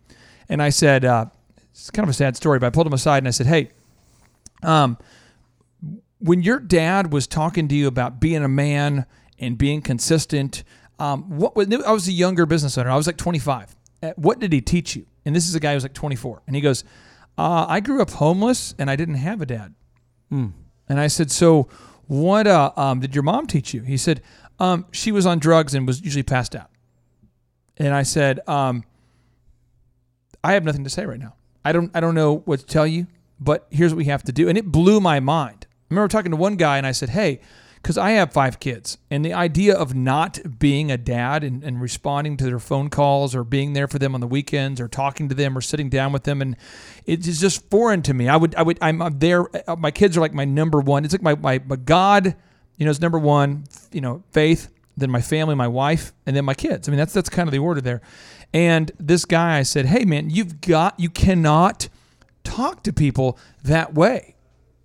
And I said, uh, It's kind of a sad story, but I pulled him aside and I said, Hey, um, when your dad was talking to you about being a man and being consistent, um, what was, I was a younger business owner. I was like 25. Uh, What did he teach you? And this is a guy who's like 24. And he goes, uh, I grew up homeless and I didn't have a dad. And I said, so what uh, um, did your mom teach you? He said, um, she was on drugs and was usually passed out. And I said, um, I have nothing to say right now. I don't I don't know what to tell you, but here's what we have to do. And it blew my mind. I remember talking to one guy and I said, Hey, because I have five kids, and the idea of not being a dad and, and responding to their phone calls or being there for them on the weekends or talking to them or sitting down with them, and it's just foreign to me. I would, I would, I'm there. uh, My kids are like my number one. It's like my, my, my God You know, it's number one. You know, faith, then my family, my wife, and then my kids. I mean, that's that's kind of the order there. And this guy, I said, "Hey, man, you've got you cannot talk to people that way."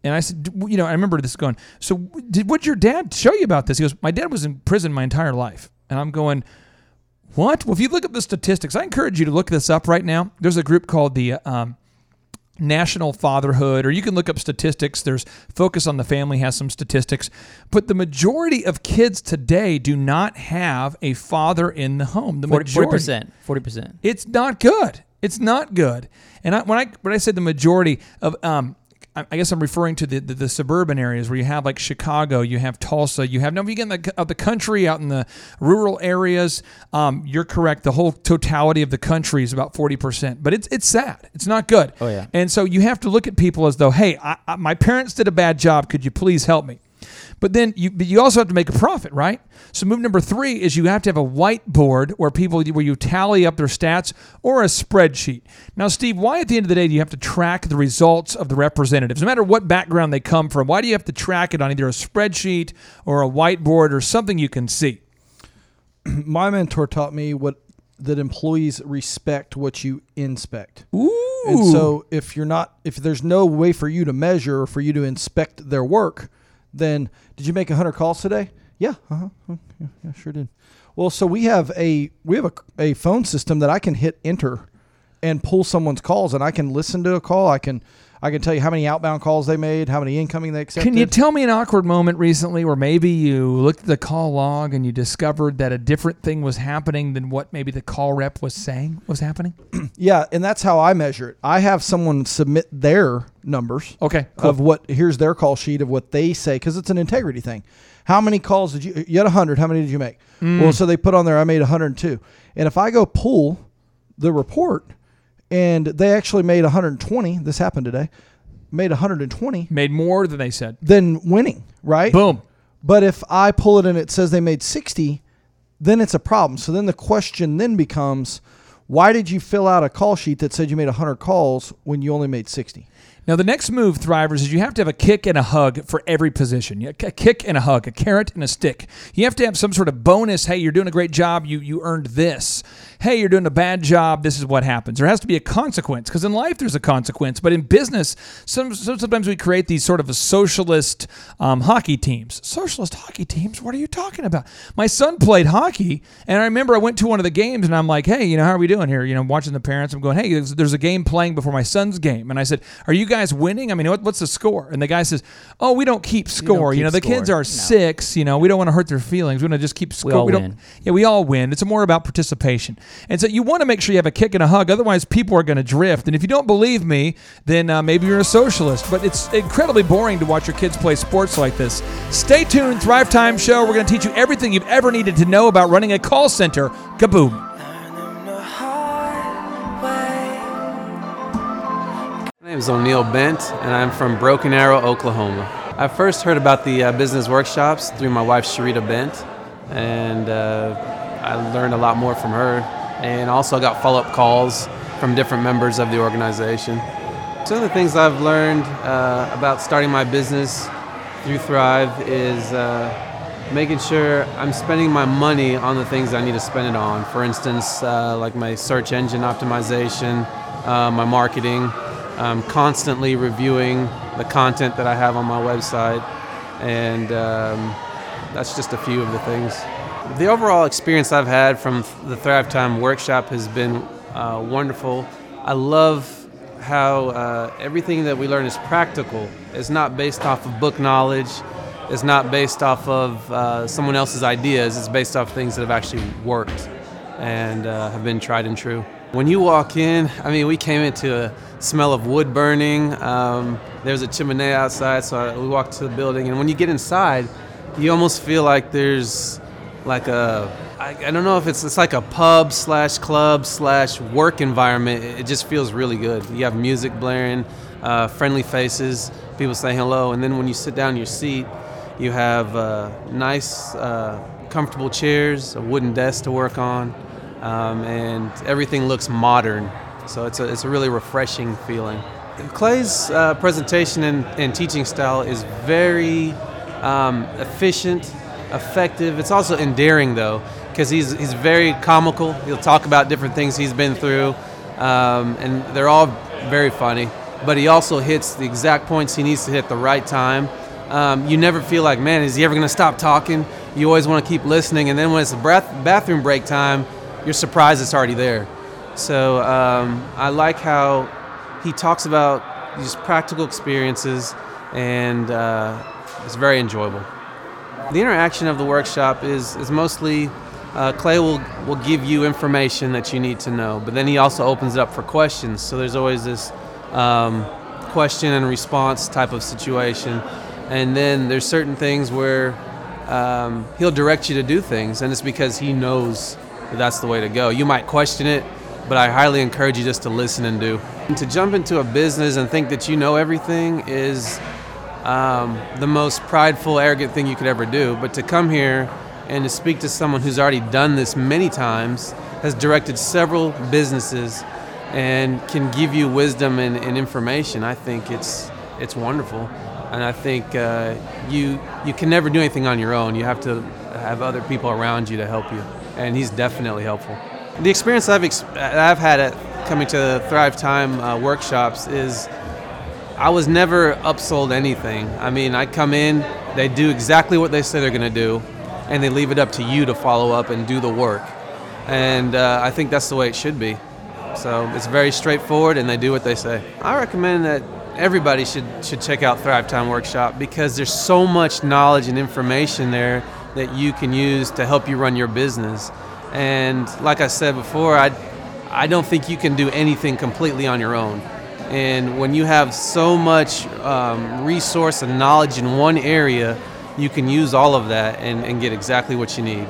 And I said, you know, I remember this going. So, did what your dad show you about this? He goes, "My dad was in prison my entire life," and I'm going. What? Well, if you look up the statistics, I encourage you to look this up right now. There's a group called the um, National Fatherhood, or you can look up statistics. There's Focus on the Family has some statistics, but the majority of kids today do not have a father in the home. The 40 majority, percent, forty percent. it's not good. It's not good. And I, when I when I said the majority of, um, I I guess I'm referring to the, the, the suburban areas where you have like Chicago, you have Tulsa, you have no, if you get in the, of the country out in the rural areas. Um, you're correct. The whole totality of the country is about 40 percent, but it's it's sad. It's not good. Oh, yeah. And so you have to look at people as though, hey, I, I, my parents did a bad job. Could you please help me? But then you, but you also have to make a profit, right? So move number three is you have to have a whiteboard where people where you tally up their stats or a spreadsheet. Now, Steve, why at the end of the day do you have to track the results of the representatives, no matter what background they come from? Why do you have to track it on either a spreadsheet or a whiteboard or something you can see? My mentor taught me what that employees respect what you inspect. Ooh, And so if you're not if there's no way for you to measure or for you to inspect their work, then did you make 100 calls today? Yeah, uh-huh. Yeah, yeah, sure did. Well, so we have a we have a, a phone system that I can hit enter and pull someone's calls and I can listen to a call. I can I can tell you how many outbound calls they made, how many incoming they accepted. Can you tell me an awkward moment recently where maybe you looked at the call log and you discovered that a different thing was happening than what maybe the call rep was saying was happening? yeah, and that's how I measure it. I have someone submit their numbers. Okay, cool. of what here's their call sheet of what they say because it's an integrity thing. How many calls did you? You had hundred. How many did you make? Mm. Well, so they put on there. I made 102. And if I go pull the report, and they actually made 120. This happened today. Made 120. Made more than they said. Then winning, right? Boom. But if I pull it and it says they made 60, then it's a problem. So then the question then becomes, why did you fill out a call sheet that said you made 100 calls when you only made 60? Now, the next move, Thrivers, is you have to have a kick and a hug for every position. A kick and a hug, a carrot and a stick. You have to have some sort of bonus. Hey, you're doing a great job. You you earned this. Hey, you're doing a bad job. This is what happens. There has to be a consequence because in life there's a consequence, but in business, some, sometimes we create these sort of socialist um, hockey teams. Socialist hockey teams? What are you talking about? My son played hockey, and I remember I went to one of the games, and I'm like, hey, you know, how are we doing here? You know, watching the parents. I'm going, hey, there's, there's a game playing before my son's game, and I said, are you guys winning? I mean, what, what's the score? And the guy says, oh, we don't keep score. You, keep know, the kids are No. six. You know, we don't want to hurt their feelings. We want to just keep score. We, all don't. win. Yeah, we all win. It's more about participation. And so you want to make sure you have a kick and a hug. Otherwise, people are going to drift. And if you don't believe me, then uh, maybe you're a socialist. But it's incredibly boring to watch your kids play sports like this. Stay tuned. Thrive Time Show. We're going to teach you everything you've ever needed to know about running a call center. Kaboom. My name is O'Neill Bent, and I'm from Broken Arrow, Oklahoma. I first heard about the uh, business workshops through my wife, Sharita Bent, and uh, I learned a lot more from her. And also got follow up calls from different members of the organization. Some of the things I've learned uh, about starting my business through Thrive is uh, making sure I'm spending my money on the things I need to spend it on. For instance, uh, like my search engine optimization, uh, my marketing, um, constantly reviewing the content that I have on my website, and um, that's just a few of the things. The overall experience I've had from the Thrive Time workshop has been uh, wonderful. I love how uh, everything that we learn is practical. It's not based off of book knowledge. It's not based off of uh, someone else's ideas. It's based off things that have actually worked and uh, have been tried and true. When you walk in, I mean, we came into a smell of wood burning. Um, there's a chimney outside, so I, we walked to the building. And when you get inside, you almost feel like there's like a I, I don't know if it's it's like a pub slash club slash work environment. It, just feels really good. You have music blaring, uh, friendly faces, people saying hello, and then when you sit down in your seat, you have uh, nice, uh, comfortable chairs, a wooden desk to work on, um, and everything looks modern. So it's a it's a really refreshing feeling. Clay's uh, presentation and, and teaching style is very um, efficient, effective. It's also endearing though, because he's he's very comical. He'll talk about different things he's been through, um, and they're all very funny. But he also hits the exact points he needs to hit the right time. Um, you never feel like, man, is he ever going to stop talking? You always want to keep listening, and then when it's the breath, bathroom break time, you're surprised it's already there. So um, I like how he talks about these practical experiences, and uh, it's very enjoyable. The interaction of the workshop is, is mostly uh, Clay will, will give you information that you need to know, but then he also opens it up for questions. So there's always this um, question and response type of situation. And then there's certain things where um, he'll direct you to do things, and it's because he knows that that's the way to go. You might question it, but I highly encourage you just to listen and do. And to jump into a business and think that you know everything is um, the most prideful, arrogant thing you could ever do. But to come here and to speak to someone who's already done this many times, has directed several businesses, and can give you wisdom and, and information, I think it's it's wonderful. And I think uh, you you can never do anything on your own. You have to have other people around you to help you, and he's definitely helpful. The experience I've ex- I've had at coming to Thrive Time uh, workshops is I was never upsold anything. I mean, I come in, they do exactly what they say they're going to do, and they leave it up to you to follow up and do the work. And uh, I think that's the way it should be. So it's very straightforward, and they do what they say. I recommend that everybody should should check out Thrive Time Workshop because there's so much knowledge and information there that you can use to help you run your business. And like I said before, I I don't think you can do anything completely on your own. And when you have so much um, resource and knowledge in one area, you can use all of that and, and get exactly what you need.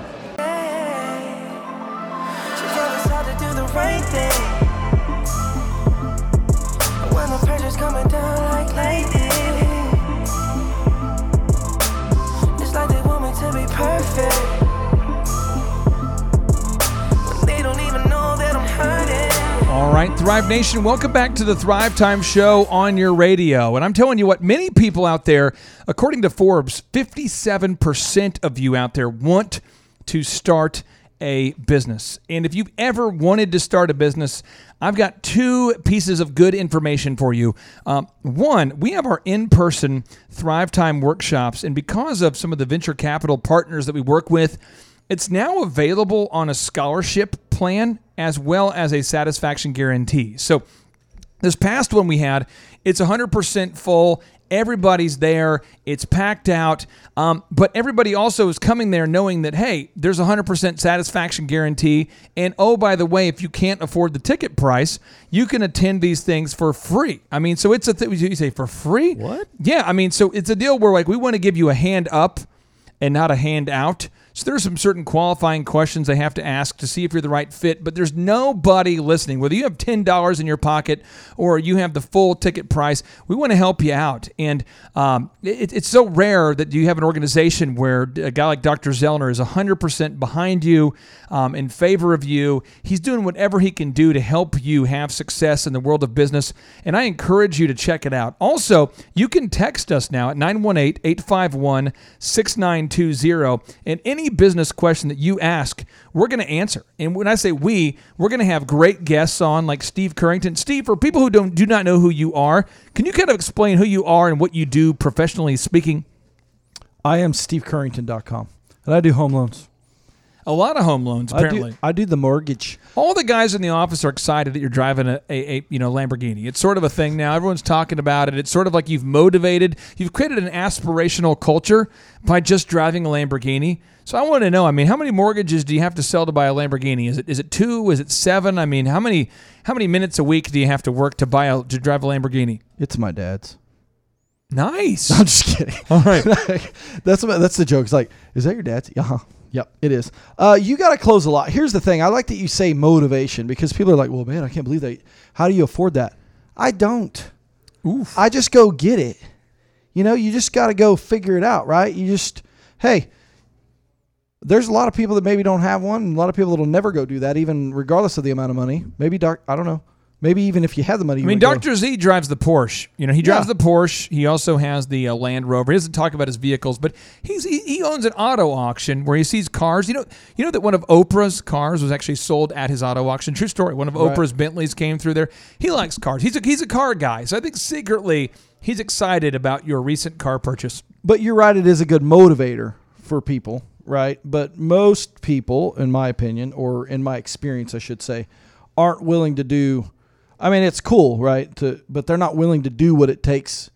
Thrive Nation, welcome back to the Thrive Time Show on your radio. And I'm telling you what, many people out there, according to Forbes, 57% of you out there want to start a business. And if you've ever wanted to start a business, I've got two pieces of good information for you. Um, one, we have our in person Thrive Time workshops. And because of some of the venture capital partners that we work with, it's now available on a scholarship plan as well as a satisfaction guarantee. So, this past one we had, it's 100% full. Everybody's there. It's packed out. Um, but everybody also is coming there knowing that, hey, there's 100% satisfaction guarantee. And oh, by the way, if you can't afford the ticket price, you can attend these things for free. I mean, so it's a thing. You say for free? What? Yeah. I mean, so it's a deal where like we want to give you a hand up and not a hand out. So there's some certain qualifying questions they have to ask to see if you're the right fit, but there's nobody listening. Whether you have $10 in your pocket or you have the full ticket price, we want to help you out. And um, it, it's so rare that you have an organization where a guy like Dr. Zoellner is 100% behind you, um, in favor of you. He's doing whatever he can do to help you have success in the world of business. And I encourage you to check it out. Also, you can text us now at 918 851 6920. And any business question that you ask, we're going to answer. And when I say we, we're going to have great guests on like Steve Currington. Steve, for people who don't do not know who you are, can you kind of explain who you are and what you do professionally speaking? I am SteveCurrington.com, and I do home loans. A lot of home loans, I apparently. do, I do the mortgage. All the guys in the office are excited that you're driving a, a, a you know Lamborghini. It's sort of a thing now. Everyone's talking about it. It's sort of like you've motivated, you've created an aspirational culture by just driving a Lamborghini. So I want to know. I mean, how many mortgages do you have to sell to buy a Lamborghini? Is it is it two? Is it seven? I mean, how many how many minutes a week do you have to work to buy a to drive a Lamborghini? It's my dad's. Nice. I'm just kidding. All right. that's what, that's the joke. It's like, is that your dad's? Yeah. Yep, it is. Uh, you got to close a lot. Here's the thing. I like that you say motivation because people are like, well, man, I can't believe that. How do you afford that? I don't. Oof. I just go get it. You know, you just got to go figure it out, right? You just, hey, there's a lot of people that maybe don't have one, and a lot of people that'll never go do that, even regardless of the amount of money. Maybe dark. I don't know. Maybe even if you had the money, I mean, Dr. Z drives the Porsche. You know, he drives Yeah. the Porsche. He also has the uh, Land Rover. He doesn't talk about his vehicles, but he's he, he owns an auto auction where he sees cars. You know, you know that one of Oprah's cars was actually sold at his auto auction. True story. One of Right. Oprah's Bentleys came through there. He likes cars. He's a he's a car guy. So I think secretly he's excited about your recent car purchase. But you're right; it is a good motivator for people, right? But most people, in my opinion, or in my experience, I should say, aren't willing to do. I mean, it's cool, right? To but they're not willing to do what it takes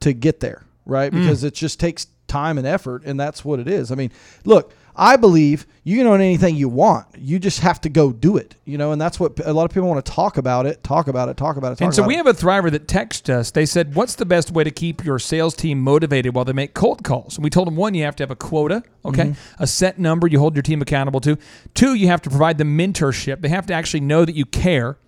to get there, right? Because it just takes time and effort, and that's what it is. I mean, look, I believe you can own anything you want. You just have to go do it, you know. And that's what a lot of people want to talk about it, talk about it, talk about it. Talk And so we it. have a thriver that texted us. They said, "What's the best way to keep your sales team motivated while they make cold calls?" And we told them one, you have to have a quota, okay, Mm-hmm. a set number you hold your team accountable to. Two, you have to provide them mentorship. They have to actually know that you care.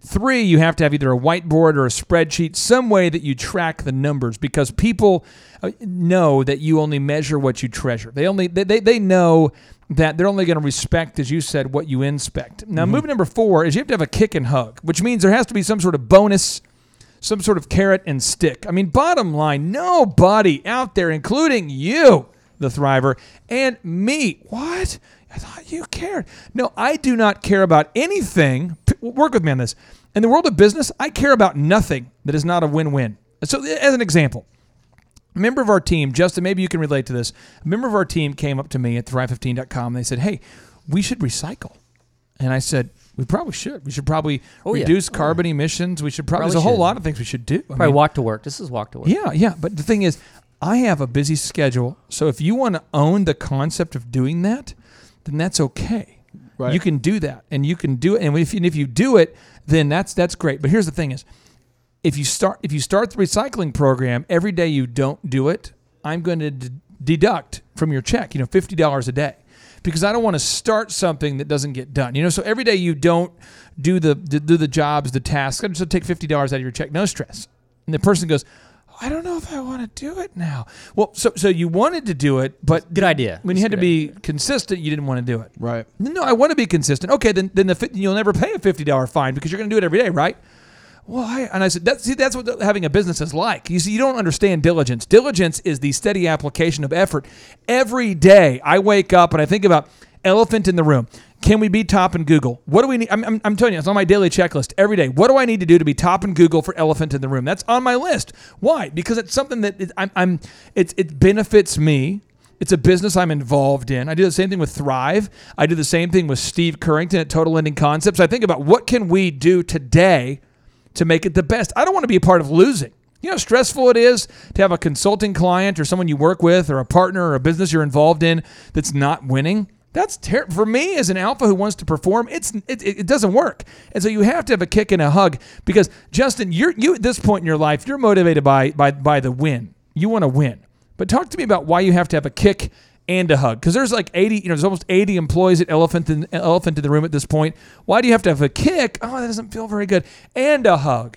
Three, you have to have either a whiteboard or a spreadsheet, some way that you track the numbers because people uh, know that you only measure what you treasure. They only they, they, they know that they're only going to respect, as you said, what you inspect. Now, move number four is you have to have a kick and hug, which means there has to be some sort of bonus some sort of carrot and stick. I mean, bottom line, nobody out there, including you, the Thriver, and me. What? I thought you cared. No, I do not care about anything. P- Work with me on this. In the world of business, I care about nothing that is not a win win. So, eh, as an example, a member of our team, Justin, maybe you can relate to this. A member of our team came up to me at thrive15.com and they said, Hey, we should recycle. And I said, We probably should. We should probably Oh, yeah. reduce oh, carbon emissions. We should probably, Probably there's a whole should. lot of things we should do. I Probably mean, walk to work. This is walk to work. yeah, yeah. But the thing is, I have a busy schedule. So if you want to own the concept of doing that, then that's okay. Right. You can do that, and you can do it. And if and if you do it, then that's that's great. But here's the thing: is if you start if you start the recycling program every day you don't do it, I'm going to d- deduct from your check. You know, fifty dollars a day. Because I don't want to start something that doesn't get done. You know, so every day you don't do the do the jobs, the tasks. I'm just gonna take fifty dollars out of your check, no stress. And the person goes, I don't know if I want to do it now. Well, so so you wanted to do it, but Good idea. when you had to good be consistent, you didn't want to do it. right. No, I want to be consistent. Okay, then then the fi- you'll never pay a fifty dollar fine because you're going to do it every day, right? Well, I, and I said, that's, see, that's what having a business is like. You see, you don't understand diligence. Diligence is the steady application of effort. Every day, I wake up and I think about elephant in the room. Can we be top in Google? What do we need? I'm, I'm, I'm telling you, it's on my daily checklist every day. What do I need to do to be top in Google for elephant in the room? That's on my list. Why? Because it's something that is, I'm, I'm it, it benefits me. It's a business I'm involved in. I do the same thing with Thrive. I do the same thing with Steve Currington at Total Lending Concepts. I think about what can we do today to make it the best. I don't want to be a part of losing. You know how stressful it is to have a consulting client or someone you work with or a partner or a business you're involved in that's not winning. That's terrible for me as an alpha who wants to perform. It's it, it doesn't work, and so you have to have a kick and a hug because Justin, you're you at this point in your life, you're motivated by by by the win. You want to win, but talk to me about why you have to have a kick and a hug. Because there's like 80 you know there's almost 80 employees at elephant in, elephant in the room at this point. Why do you have to have a kick? Oh that doesn't feel very good. And a hug.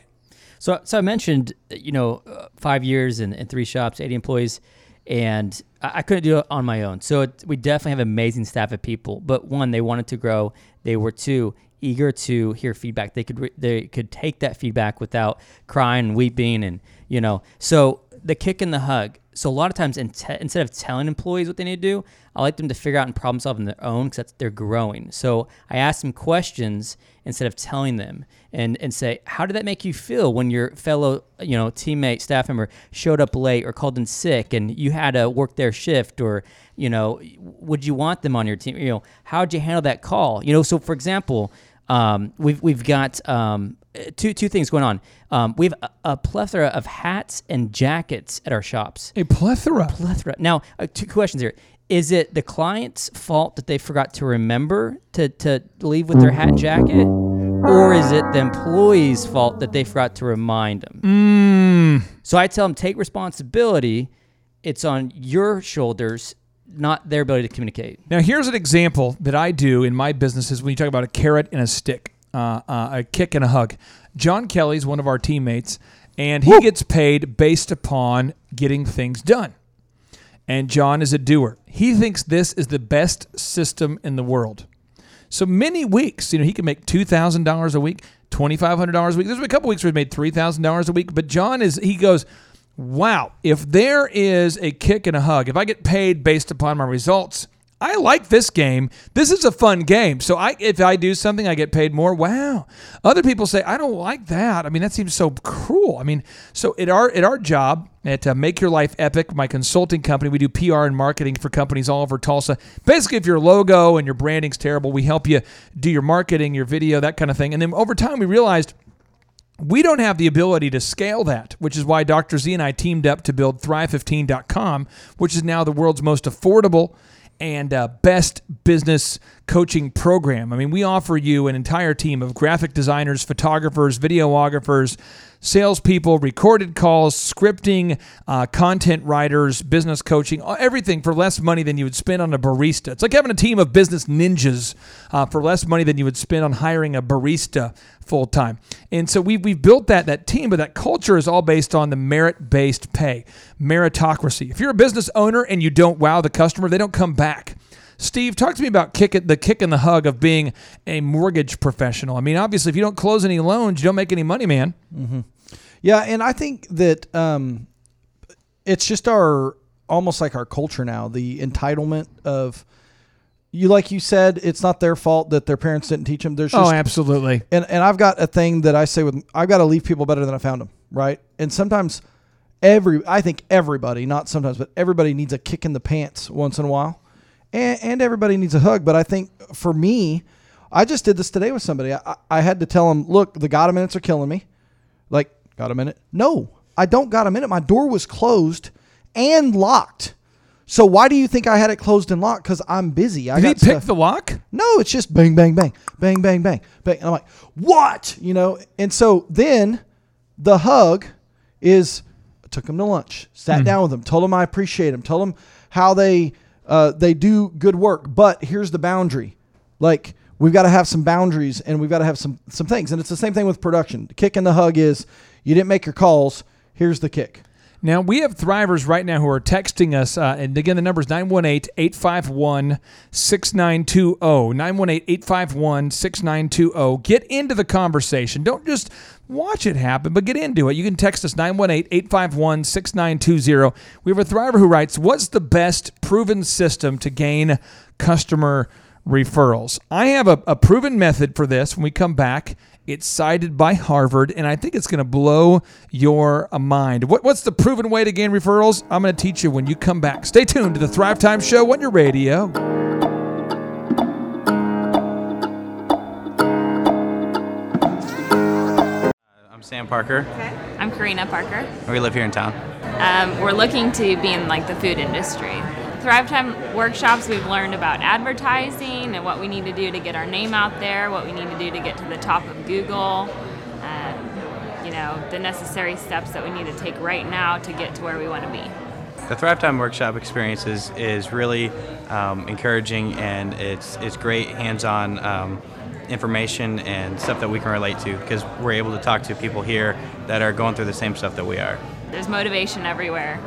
So, so I mentioned, you know, uh, five years and, and three shops, 80 employees, and I, I couldn't do it on my own. So it, we definitely have amazing staff of people. But one, they wanted to grow. They were two eager to hear feedback. They could re- they could take that feedback without crying and weeping, and you know. So the kick and the hug. So a lot of times, in te- instead of telling employees what they need to do, I like them to figure out and problem solve on their own because they're growing. So I ask them questions instead of telling them, and and say, how did that make you feel when your fellow you know teammate, staff member showed up late or called in sick, and you had to work their shift, or you know, would you want them on your team? You know, how'd you handle that call? You know, so for example, um, we've we've got um, two two things going on. Um, we have a, a plethora of hats and jackets at our shops. a plethora Plethora. Now, uh, two questions here. Is it the client's fault that they forgot to remember to, to leave with their hat and jacket? Or is it the employee's fault that they forgot to remind them? mm, So I tell them, take responsibility. It's on your shoulders, not their ability to communicate. Now, here's an example that I do in my businesses when you talk about a carrot and a stick, uh, uh, a kick and a hug. John Kelly's one of our teammates, and he gets paid based upon getting things done. And John is a doer. He thinks this is the best system in the world. So many weeks, you know, he can make $2,000 a week, twenty five hundred dollars a week. There's been a couple weeks where we made three thousand dollars a week. But John is he goes, wow, if there is a kick and a hug, if I get paid based upon my results. I like this game. This is a fun game. So I if I do something I get paid more. Wow. Other people say I don't like that. I mean that seems so cruel. I mean, so at our at our job at uh, Make Your Life Epic, my consulting company, we do PR and marketing for companies all over Tulsa. Basically, if your logo and your branding's terrible, we help you do your marketing, your video, that kind of thing. And then over time we realized we don't have the ability to scale that, which is why Dr. Z and I teamed up to build Thrive15.com, which is now the world's most affordable and uh, best business coaching program. I mean, we offer you an entire team of graphic designers, photographers, videographers, salespeople, recorded calls, scripting, uh, content writers, business coaching, everything for less money than you would spend on a barista. It's like having a team of business ninjas uh, for less money than you would spend on hiring a barista full time. And so we've, we've built that, that team, but that culture is all based on the merit based pay, meritocracy. If you're a business owner and you don't wow the customer, they don't come back. Steve, talk to me about kick it, the kick and the hug of being a mortgage professional. I mean, obviously, if you don't close any loans, you don't make any money, man. Yeah, and I think that um, it's just our almost like our culture now, the entitlement of you like you said, it's not their fault that their parents didn't teach them. There's just Oh, absolutely. and and I've got a thing that I say with I've got to leave people better than I found them, right? And sometimes every I think everybody, not sometimes, but everybody needs a kick in the pants once in a while, and and everybody needs a hug. But I think for me, I just did this today with somebody. I, I had to tell them, look, the got a minutes are killing me. Like, got a minute? No, I don't got a minute. My door was closed and locked. So why do you think I had it closed and locked? Because I'm busy. I Did he pick stuff- the lock? no, it's just bang, bang, bang, bang, bang, bang, bang. And I'm like, what? You know? And so then the hug is I took them to lunch, sat hmm. down with them, told them I appreciate them, told them how they uh, they do good work. But here's the boundary. Like we've got to have some boundaries and we've got to have some some things. And it's the same thing with production. The kick and the hug is you didn't make your calls. Here's the kick. Now, we have thrivers right now who are texting us. Uh, and again, the number is 918 851 6920. 918 851 6920. Get into the conversation. Don't just watch it happen, but get into it. You can text us 918 851 6920. We have a thriver who writes What's the best proven system to gain customer referrals? I have a, a proven method for this when we come back. It's cited by Harvard, and I think it's going to blow your mind. What, what's the proven way to gain referrals? I'm going to teach you when you come back. Stay tuned to the Thrive Time Show on your radio. Sam Parker. I'm Karina Parker. We live here in town. Um, we're looking to be in like the food industry. Thrive Time workshops, we've learned about advertising and what we need to do to get our name out there, what we need to do to get to the top of Google, um, you know, the necessary steps that we need to take right now to get to where we want to be. The Thrive Time workshop experience is, is really um, encouraging and it's, it's great hands on um, information and stuff that we can relate to because we're able to talk to people here that are going through the same stuff that we are. There's motivation everywhere.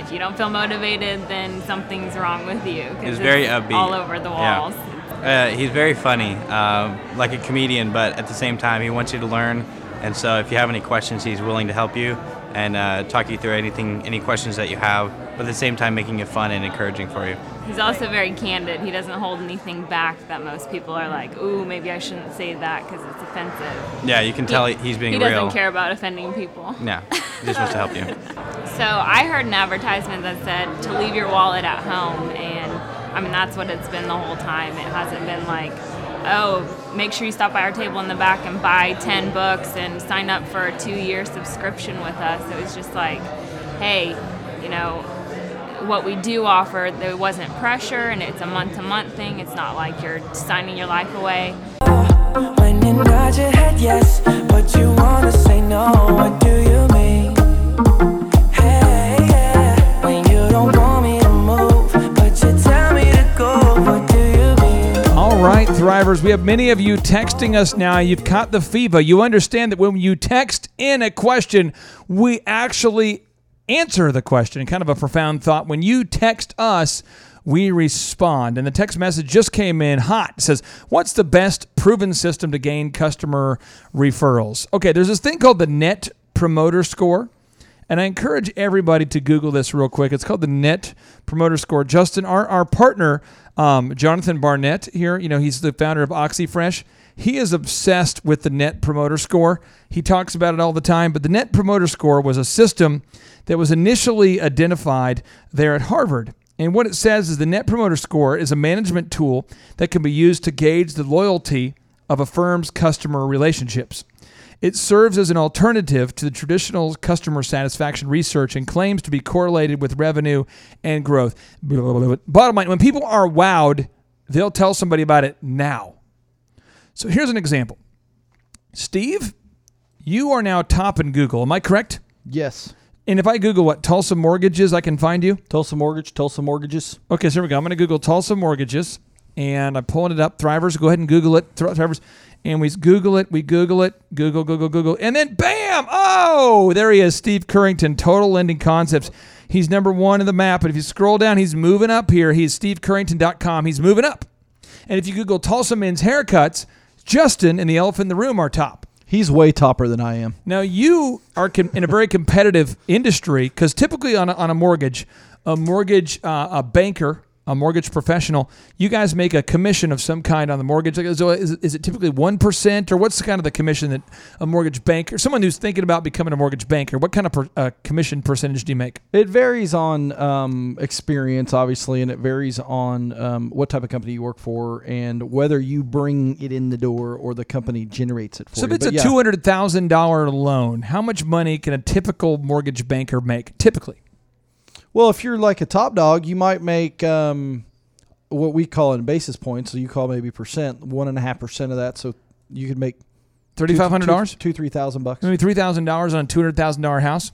If you don't feel motivated, then something's wrong with you. He's very it's upbeat. All over the Yeah. walls. Uh, he's very funny, um, like a comedian, but at the same time, he wants you to learn. And so, if you have any questions, he's willing to help you and uh, talk you through anything, any questions that you have. But at the same time, making it fun and encouraging for you. He's also very candid. He doesn't hold anything back that most people are like, ooh, maybe I shouldn't say that because it's offensive. Yeah, you can tell he, he's being he real. doesn't care about offending people. Yeah, he just wants to help you. So I heard an advertisement that said to leave your wallet at home, and I mean that's what it's been the whole time. It hasn't been like, oh, make sure you stop by our table in the back and buy ten books and sign up for a two-year subscription with us. It was just like, hey, you know, what we do offer, there wasn't pressure, and it's a month-to-month thing. It's not like you're signing your life away. When you nod your head yes, but you wanna say no, what do you mean? Hey, yeah. When you don't want me to move, but you tell me to go, what do you mean? All right, Thrivers, we have many of you texting us now. You've caught the fever. You understand that when you text in a question, we actually answer the question. Kind of a profound thought. When you text us, we respond. And the text message just came in hot. It says, What's the best proven system to gain customer referrals? Okay, there's this thing called the Net Promoter Score. And I encourage everybody to Google this real quick. It's called the Net Promoter Score. Justin, our, our partner, um, Jonathan Barnett here, you know, he's the founder of OxyFresh. He is obsessed with the Net Promoter Score. He talks about it all the time. But the Net Promoter Score was a system that was initially identified there at Harvard. And what it says is the Net Promoter Score is a management tool that can be used to gauge the loyalty of a firm's customer relationships. It serves as an alternative to the traditional customer satisfaction research and claims to be correlated with revenue and growth. Bottom line, when people are wowed, they'll tell somebody about it now. So here's an example Steve, you are now top in Google. Am I correct? Yes. And if I Google what Tulsa mortgages, I can find you. Tulsa Mortgage, Tulsa Mortgages. Okay, so here we go. I'm going to Google Tulsa mortgages, and I'm pulling it up. Thrivers, go ahead and Google it. Thrivers, and we Google it. We Google it. Google, Google, Google, and then bam! Oh, there he is, Steve Currington, Total Lending Concepts. He's number one in the map. But if you scroll down, he's moving up here. He's SteveCurrington.com. He's moving up. And if you Google Tulsa men's haircuts, Justin and the elephant in the room are top. He's way topper than I am. Now you are com- in a very competitive industry because typically on a, on a mortgage, a mortgage uh, a banker, a mortgage professional, you guys make a commission of some kind on the mortgage. So is, it- is it typically one percent, or what's the kind of the commission that a mortgage banker, someone who's thinking about becoming a mortgage banker, what kind of per, uh, commission percentage do you make? It varies on um, experience, obviously, and it varies on um, what type of company you work for and whether you bring it in the door or the company generates it for So if it's But a yeah, two hundred thousand dollar loan, how much money can a typical mortgage banker make? Typically, Well, if you're like a top dog, you might make um, what we call in basis points. So you call maybe percent, one and a half percent of that. So you could make thirty five hundred dollars. two, three thousand bucks. maybe three thousand dollars on a two hundred thousand dollar house,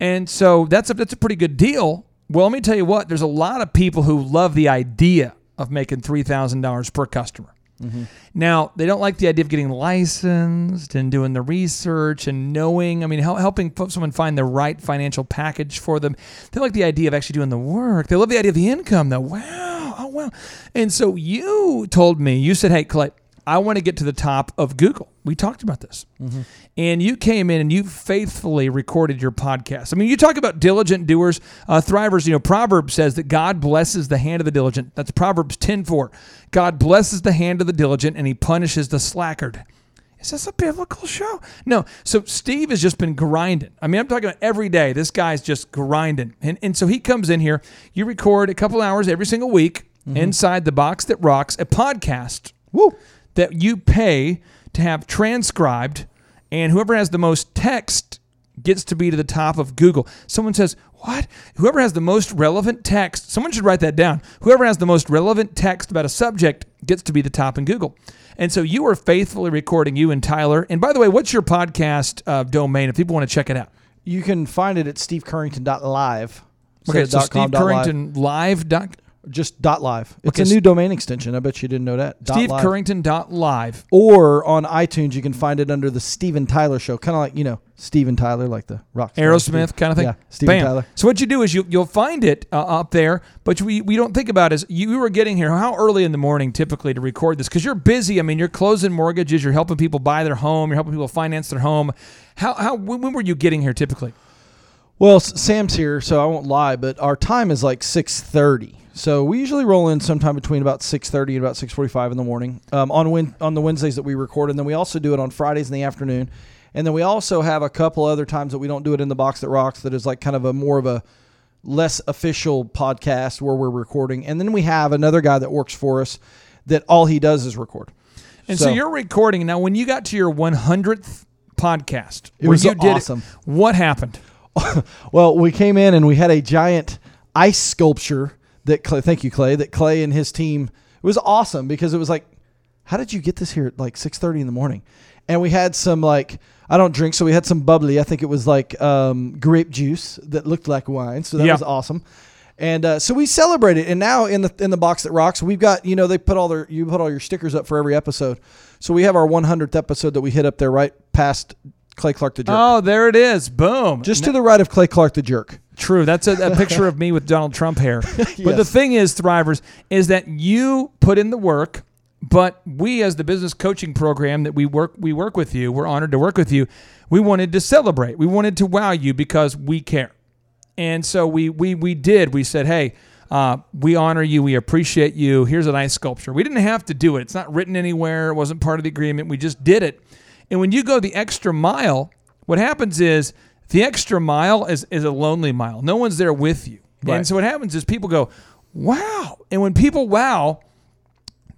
and so that's a that's a pretty good deal. Well, let me tell you what. There's a lot of people who love the idea of making three thousand dollars per customer. Now they don't like the idea of getting licensed and doing the research and knowing. I mean, hel- helping someone find the right financial package for them. They like the idea of actually doing the work. They love the idea of the income. Though, wow, oh wow. And so you told me, you said, "Hey, Clay, I want to get to the top of Google." We talked about this, and you came in and you faithfully recorded your podcast. I mean, you talk about diligent doers, uh, thrivers. You know, Proverbs says that God blesses the hand of the diligent. That's Proverbs ten four. God blesses the hand of the diligent, and He punishes the slackard. Is this a biblical show? No. So Steve has just been grinding. I mean, I'm talking about every day. This guy's just grinding. And, and so he comes in here. You record a couple hours every single week inside the box that rocks, a podcast Woo! That you pay to have transcribed, and whoever has the most text gets to be to the top of Google. Someone says, What? Whoever has the most relevant text, someone should write that down. Whoever has the most relevant text about a subject gets to be the top in Google. And so you are faithfully recording, you and Tyler. And by the way, what's your podcast uh, domain if people want to check it out? You can find it at stevecurrington.live. Okay, so of dot com, Steve dot live. Currington Live. Dot, Just dot live. It's Okay, a new domain extension. I bet you didn't know that. Dot Steve live. Currington dot live. Or on iTunes, you can find it under the Steven Tyler Show, kind of like you know Steven Tyler, like the rock star. Aerosmith kind of thing. Yeah, Steven Bam. Tyler. So what you do is you you'll find it uh, up there, but we we don't think about is you were getting here how early in the morning typically to record this because you're busy. I mean, you're closing mortgages, you're helping people buy their home, you're helping people finance their home. How how when, when were you getting here typically? Well, S- Sam's here, so I won't lie, but our time is like six thirty. So we usually roll in sometime between about six thirty and about six forty-five in the morning um, on win- on the Wednesdays that we record, and then we also do it on Fridays in the afternoon, and then we also have a couple other times that we don't do it in the box that rocks. That is like kind of a more of a less official podcast where we're recording, and then we have another guy that works for us that all he does is record. And so, you're recording now. When you got to your 100th podcast, It was you did awesome. It, what happened? Well, we came in and we had a giant ice sculpture that Clay, thank you, Clay, that Clay and his team. It was awesome because it was like, how did you get this here at like six thirty in the morning? And we had some like I don't drink, so we had some bubbly. I think it was like um, grape juice that looked like wine, so that Yeah. was awesome. And uh, so we celebrated, and now in the in the box that rocks, we've got you know they put all their you put all your stickers up for every episode. So we have our 100th episode that we hit up there right past Clay Clark the jerk, Oh, there it is. Boom. just to the right of Clay Clark the jerk. True. That's a, a picture of me with Donald Trump hair. But the thing is, Thrivers, is that you put in the work, but we as the business coaching program that we work we work with you, we're honored to work with you. We wanted to celebrate. We wanted to wow you because we care. And so we we we did. We said, hey, uh, we honor you. We appreciate you. Here's a nice sculpture. We didn't have to do it. It's not written anywhere. It wasn't part of the agreement. We just did it. And when you go the extra mile, what happens is the extra mile is, is a lonely mile. No one's there with you. Right. And so what happens is people go, wow. And when people wow,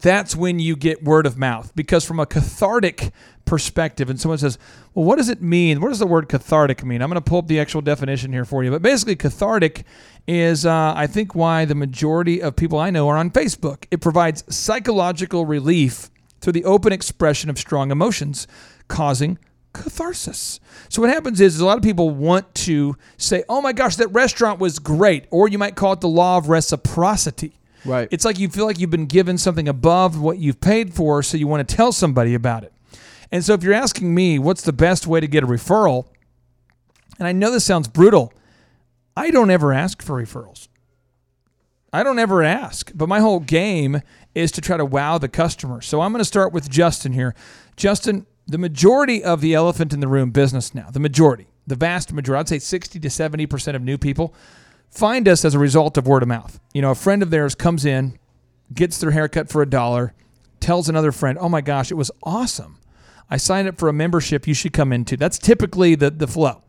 that's when you get word of mouth because from a cathartic perspective and someone says well what does it mean what does the word cathartic mean i'm going to pull up the actual definition here for you but basically cathartic is uh, i think why the majority of people i know are on facebook it provides psychological relief through the open expression of strong emotions causing catharsis. So what happens is, is a lot of people want to say, "Oh my gosh, that restaurant was great," or you might call it the law of reciprocity. Right. It's like you feel like you've been given something above what you've paid for, so you want to tell somebody about it. And so if you're asking me, what's the best way to get a referral? And I know this sounds brutal. I don't ever ask for referrals. I don't ever ask, but my whole game is to try to wow the customer. So I'm going to start with Justin here. Justin, the majority of the elephant in the room business now, the majority, the vast majority, I'd say 60 to 70% of new people find us as a result of word of mouth. You know, a friend of theirs comes in, gets their haircut for a dollar, tells another friend, "Oh my gosh, it was awesome. I signed up for a membership you should come into." That's typically the the flow.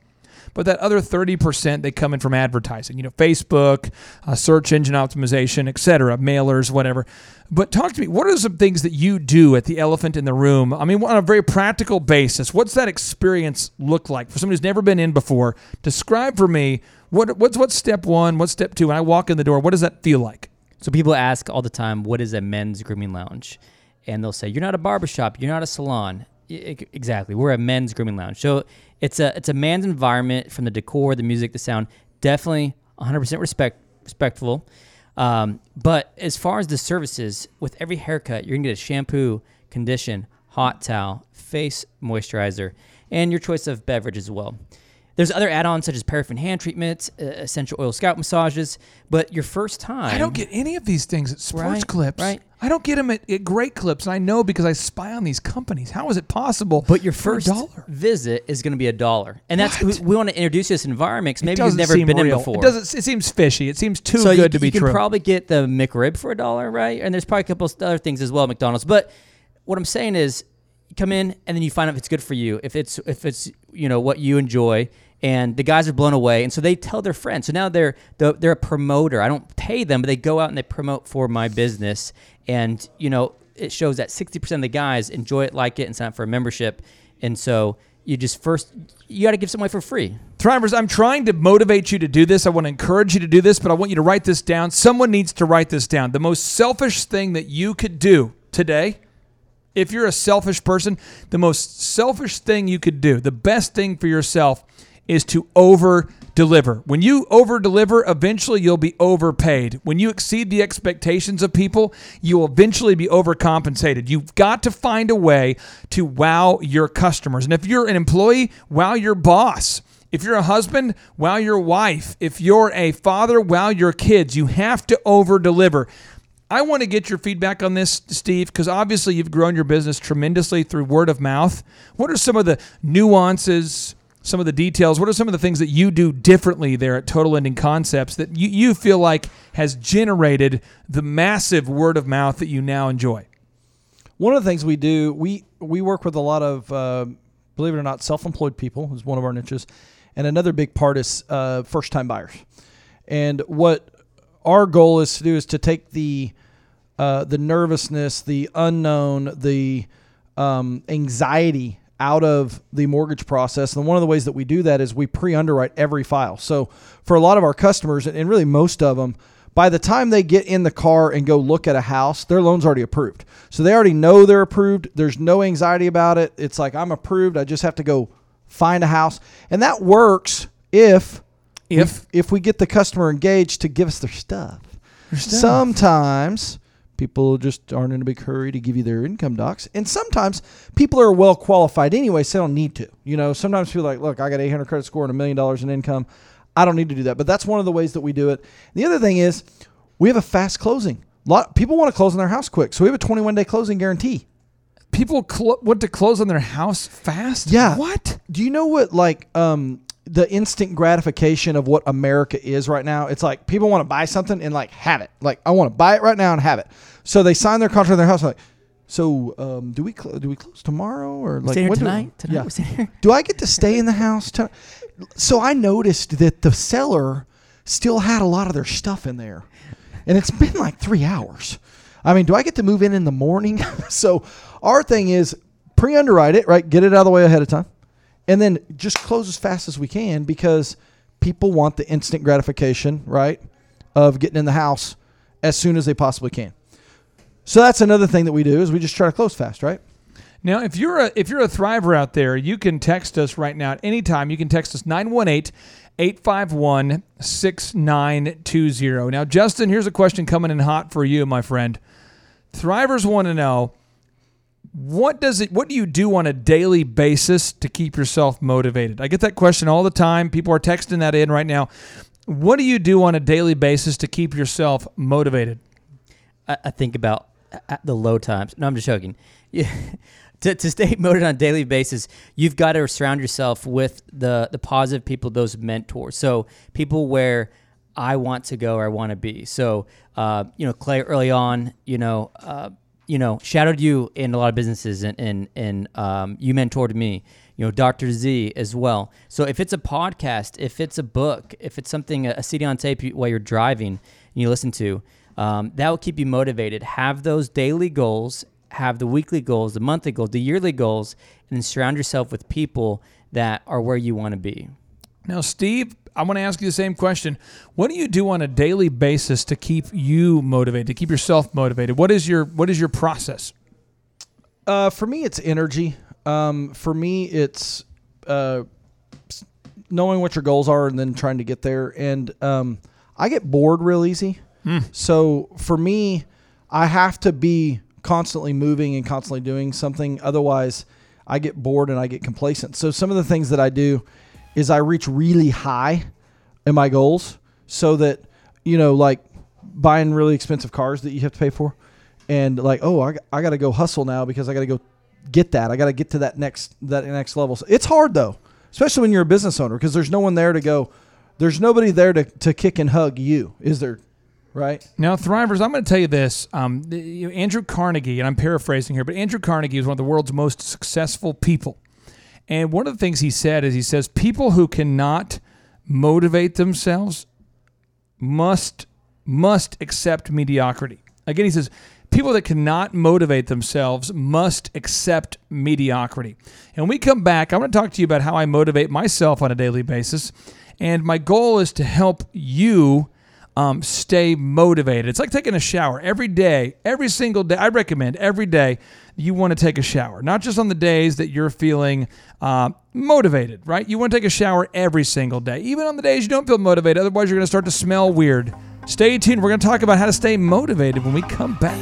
But that other 30% they come in from advertising, you know, Facebook, uh, search engine optimization, et cetera, mailers, whatever. But talk to me, what are some things that you do at the elephant in the room? I mean, on a very practical basis, what's that experience look like for somebody who's never been in before? Describe for me what what's what's step one, what's step two? When I walk in the door, what does that feel like? So people ask all the time, what is a men's grooming lounge? And they'll say, you're not a barbershop, you're not a salon. I- exactly. We're a men's grooming lounge. So it's a it's a man's environment from the decor, the music, the sound. Definitely 100% respect respectful. Um, but as far as the services, with every haircut, you're gonna get a shampoo, condition, hot towel, face moisturizer, and your choice of beverage as well. There's other add-ons such as paraffin hand treatments, uh, essential oil scalp massages. But your first time, I don't get any of these things at Sports Right, Clips. right. I don't get them at, at Great Clips, and I know because I spy on these companies. How is it possible? But your for a first dollar. visit is going to be a dollar, and that's What? we, want to introduce you to this environment 'cause It maybe you've doesn't never seem been real. in before. It doesn't. It seems fishy. It seems too so good you, to be true. you can true. probably get the McRib for a dollar, right? And there's probably a couple of other things as well, at McDonald's. But what I'm saying is, you come in and then you find out if it's good for you, if it's if it's you know what you enjoy, and the guys are blown away, and so they tell their friends. So now they're they're a promoter. I don't pay them, but they go out and they promote for my business, and you know it shows that 60% of the guys enjoy it, like it, and sign up for a membership, and so. You just first, you got to give some away for free. Thrivers, I'm trying to motivate you to do this. I want to encourage you to do this, but I want you to write this down. Someone needs to write this down. The most selfish thing that you could do today, if you're a selfish person, the most selfish thing you could do, the best thing for yourself is to over deliver. When you over deliver, eventually you'll be overpaid. When you exceed the expectations of people, you will eventually be overcompensated. You've got to find a way to wow your customers. And if you're an employee, wow your boss. If you're a husband, wow your wife. If you're a father, wow your kids. You have to over deliver. I want to get your feedback on this, Steve, because obviously you've grown your business tremendously through word of mouth. What are some of the nuances, some of the details? What are some of the things that you do differently there at Total Lending Concepts that you, you feel like has generated the massive word of mouth that you now enjoy? One of the things we do, we we work with a lot of, uh, believe it or not, self-employed people is one of our niches, and another big part is uh, first-time buyers. And what our goal is to do is to take the uh, the nervousness, the unknown, the um, anxiety out of the mortgage process. And one of the ways that we do that is we pre-underwrite every file. So for a lot of our customers, and really most of them, by the time they get in the car and go look at a house, their loan's already approved. So they already know they're approved. There's no anxiety about it. It's like I'm approved. I just have to go find a house, and that works if If if we get the customer engaged to give us their stuff. Sometimes people just aren't in a big hurry to give you their income docs, and sometimes people are well qualified anyway, so they don't need to. You know, sometimes people are like, look, I got 800 credit score and a million dollars in income. I don't need to do that. But that's one of the ways that we do it. The other thing is we have a fast closing. A lot people want to close on their house quick, so we have a 21 day closing guarantee. People cl- want to close on their house fast. Yeah. What? Do you know what like um the instant gratification of what America is right now? It's like people want to buy something and like have it. Like I want to buy it right now and have it. So they sign their contract in their house like so um, do we cl- do we close tomorrow or like stay here when do- tonight? Tonight yeah. do I get to stay in the house? To- so I noticed that the seller still had a lot of their stuff in there, and it's been like three hours. I mean, do I get to move in in the morning? so our thing is pre-underwrite it, right? Get it out of the way ahead of time, and then just close as fast as we can because people want the instant gratification, right, of getting in the house as soon as they possibly can. So that's another thing that we do is we just try to close fast, right? Now, if you're a if you're a thriver out there, you can text us right now at any time. You can text us 918 851 6920. Now, Justin, here's a question coming in hot for you, my friend. Thrivers want to know what does it what do you do on a daily basis to keep yourself motivated? I get that question all the time. People are texting that in right now. What do you do on a daily basis to keep yourself motivated? I, I think about at the low times. No, I'm just joking. Yeah. to, to stay motivated on a daily basis, you've got to surround yourself with the the positive people, those mentors. So people where I want to go or I want to be. So uh, you know, Clay, early on, you know, uh, you know, shadowed you in a lot of businesses, and and and um, you mentored me. You know, Dr. Z as well. So if it's a podcast, if it's a book, if it's something a CD on tape while you're driving, and you listen to, um, that will keep you motivated. Have those daily goals, have the weekly goals, the monthly goals, the yearly goals, and surround yourself with people that are where you want to be. Now, Steve, I want to ask you the same question. What do you do on a daily basis to keep you motivated, to keep yourself motivated? What is your what is your process? Uh, for me, it's energy. Um, for me, it's uh, knowing what your goals are and then trying to get there. And um, I get bored real easy. So for me, I have to be constantly moving and constantly doing something. Otherwise, I get bored and I get complacent. So some of the things that I do is I reach really high in my goals so that, you know, like buying really expensive cars that you have to pay for and like, oh, I, I got to go hustle now because I got to go get that. I got to get to that next that next level. So it's hard though, especially when you're a business owner because there's no one there to go. There's nobody there to, to kick and hug you, is there? Right? Now, Thrivers, I'm going to tell you this. Um, Andrew Carnegie, and I'm paraphrasing here, but Andrew Carnegie is one of the world's most successful people. And one of the things he said is he says people who cannot motivate themselves must must accept mediocrity. Again, he says people that cannot motivate themselves must accept mediocrity. And when we come back, I'm going to talk to you about how I motivate myself on a daily basis. And my goal is to help you um, stay motivated. It's like taking a shower every day, every single day. I recommend every day you want to take a shower, not just on the days that you're feeling uh, motivated, right? You want to take a shower every single day, even on the days you don't feel motivated. Otherwise, you're going to start to smell weird. Stay tuned. We're going to talk about how to stay motivated when we come back.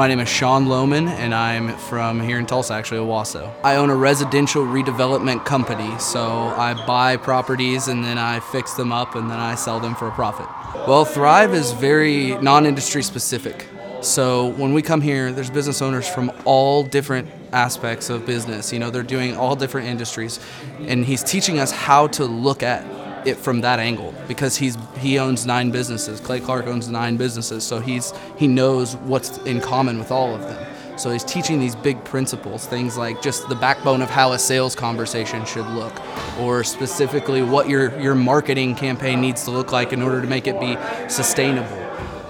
My name is Sean Lohman, and I'm from here in Tulsa, actually, Owasso. I own a residential redevelopment company, so I buy properties and then I fix them up and then I sell them for a profit. Well, Thrive is very non industry specific. So when we come here, there's business owners from all different aspects of business. You know, they're doing all different industries, and he's teaching us how to look at it from that angle because he's he owns nine businesses. Clay Clark owns nine businesses, so he's he knows what's in common with all of them. So he's teaching these big principles, things like just the backbone of how a sales conversation should look, or specifically what your your marketing campaign needs to look like in order to make it be sustainable.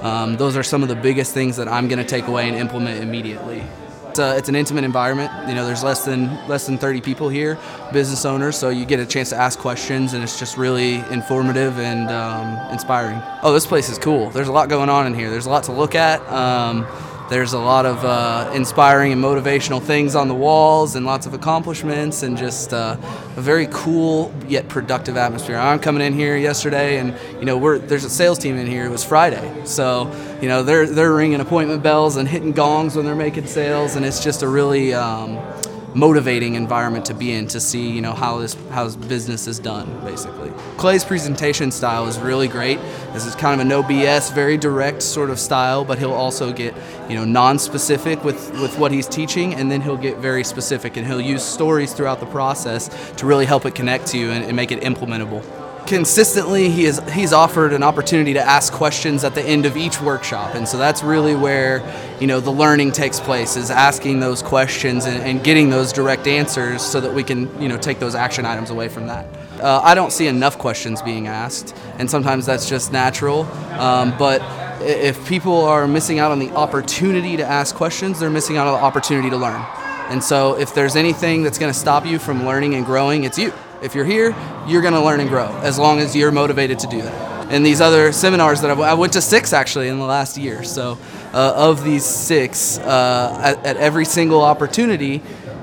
Um, those are some of the biggest things that I'm going to take away and implement immediately. It's, a, it's an intimate environment. You know, there's less than less than 30 people here, business owners, so you get a chance to ask questions, and it's just really informative and um, inspiring. Oh, this place is cool. There's a lot going on in here. There's a lot to look at. Um, there's a lot of uh, inspiring and motivational things on the walls, and lots of accomplishments, and just uh, a very cool yet productive atmosphere. I'm coming in here yesterday, and you know, we're there's a sales team in here. It was Friday, so you know they're they're ringing appointment bells and hitting gongs when they're making sales, and it's just a really um, motivating environment to be in to see you know how this how business is done basically. Clay's presentation style is really great. This is kind of a no bs very direct sort of style but he'll also get you know non-specific with with what he's teaching and then he'll get very specific and he'll use stories throughout the process to really help it connect to you and, and make it implementable consistently he is he's offered an opportunity to ask questions at the end of each workshop. And so that's really where you know the learning takes place is asking those questions and, and getting those direct answers so that we can you know take those action items away from that. Uh, i don't see enough questions being asked and sometimes that's just natural. Um, but if people are missing out on the opportunity to ask questions they're missing out on the opportunity to learn. And so if there's anything that's going to stop you from learning and growing it's you if you're here, you're going to learn and grow as long as you're motivated to do that. And these other seminars that I've, I went to six actually in the last year. So uh, of these six, uh, at, at every single opportunity,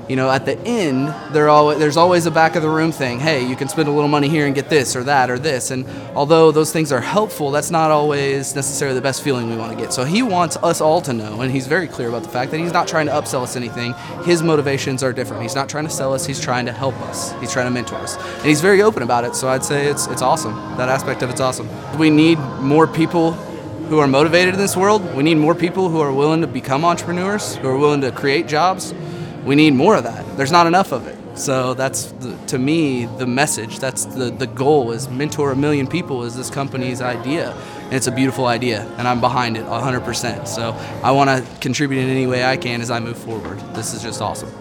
you know, at the end, there's always a back of the room thing. Hey, you can spend a little money here and get this or that or this. And although those things are helpful, that's not always necessarily the best feeling we want to get. So he wants us all to know, and he's very clear about the fact that he's not trying to upsell us anything. His motivations are different. He's not trying to sell us. He's trying to help us. He's trying to mentor us, and he's very open about it. So I'd say it's it's awesome. That aspect of it's awesome. We need more people who are motivated in this world. We need more people who are willing to become entrepreneurs, who are willing to create jobs. We need more of that. There's not enough of it. So that's the, to me the message. That's the the goal is mentor a million people is this company's idea. And it's a beautiful idea and I'm behind it 100%. So I want to contribute in any way I can as I move forward. This is just awesome.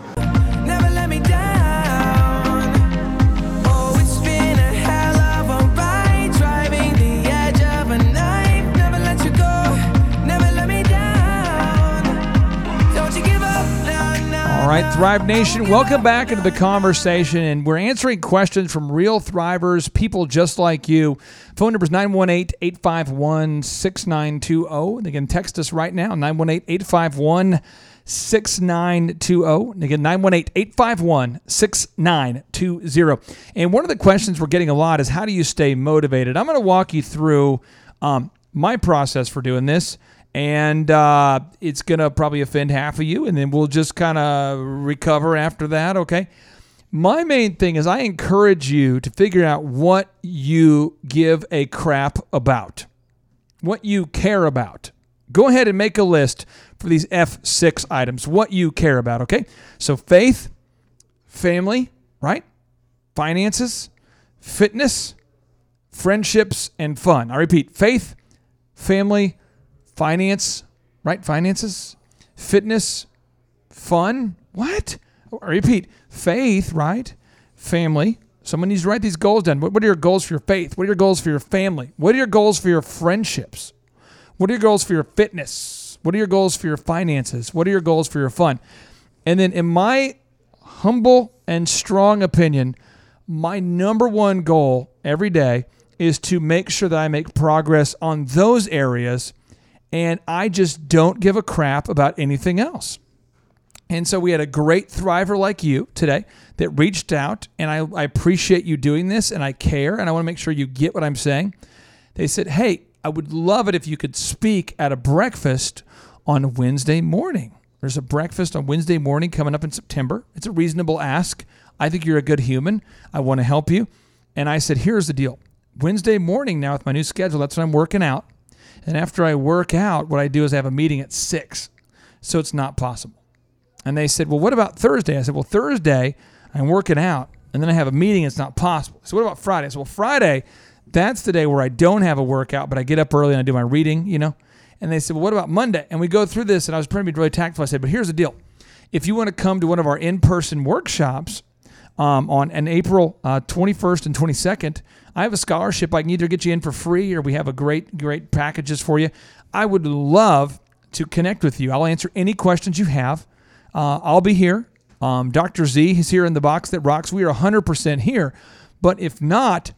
Right, Thrive Nation, welcome back into the conversation. And we're answering questions from real Thrivers, people just like you. Phone number is 918 851 6920. They can text us right now, 918 851 6920. Again, 918 851 6920. And one of the questions we're getting a lot is how do you stay motivated? I'm going to walk you through um, my process for doing this and uh, it's gonna probably offend half of you, and then we'll just kind of recover after that. Okay. My main thing is I encourage you to figure out what you give a crap about, what you care about. Go ahead and make a list for these F6 items, what you care about. Okay. So faith, family, right? Finances, fitness, friendships, and fun. I repeat faith, family, finance, right? Finances, fitness, fun. What? Oh, I repeat, faith, right? Family. Someone needs to write these goals down. What what are your goals for your faith? What are your goals for your family? What are your goals for your friendships? What are your goals for your fitness? What are your goals for your finances? What are your goals for your fun? And then, in my humble and strong opinion, my number one goal every day is to make sure that I make progress on those areas and I just don't give a crap about anything else. And so we had a great thriver like you today that reached out, and I, I appreciate you doing this, and I care, and I want to make sure you get what I'm saying. They said, Hey, I would love it if you could speak at a breakfast on Wednesday morning. There's a breakfast on Wednesday morning coming up in September. It's a reasonable ask. I think you're a good human. I want to help you. And I said, Here's the deal Wednesday morning now with my new schedule, that's when I'm working out. And after I work out, what I do is I have a meeting at six. So it's not possible. And they said, Well, what about Thursday? I said, Well, Thursday, I'm working out, and then I have a meeting. It's not possible. So what about Friday? I said, Well, Friday, that's the day where I don't have a workout, but I get up early and I do my reading, you know? And they said, Well, what about Monday? And we go through this, and I was trying to be really tactful. I said, But here's the deal. If you want to come to one of our in person workshops um, on an April uh, 21st and 22nd, I have a scholarship. I can either get you in for free or we have a great, great packages for you. I would love to connect with you. I'll answer any questions you have. Uh, I'll be here. Um, Dr. Z is here in the box that rocks. We are 100% here. But if not,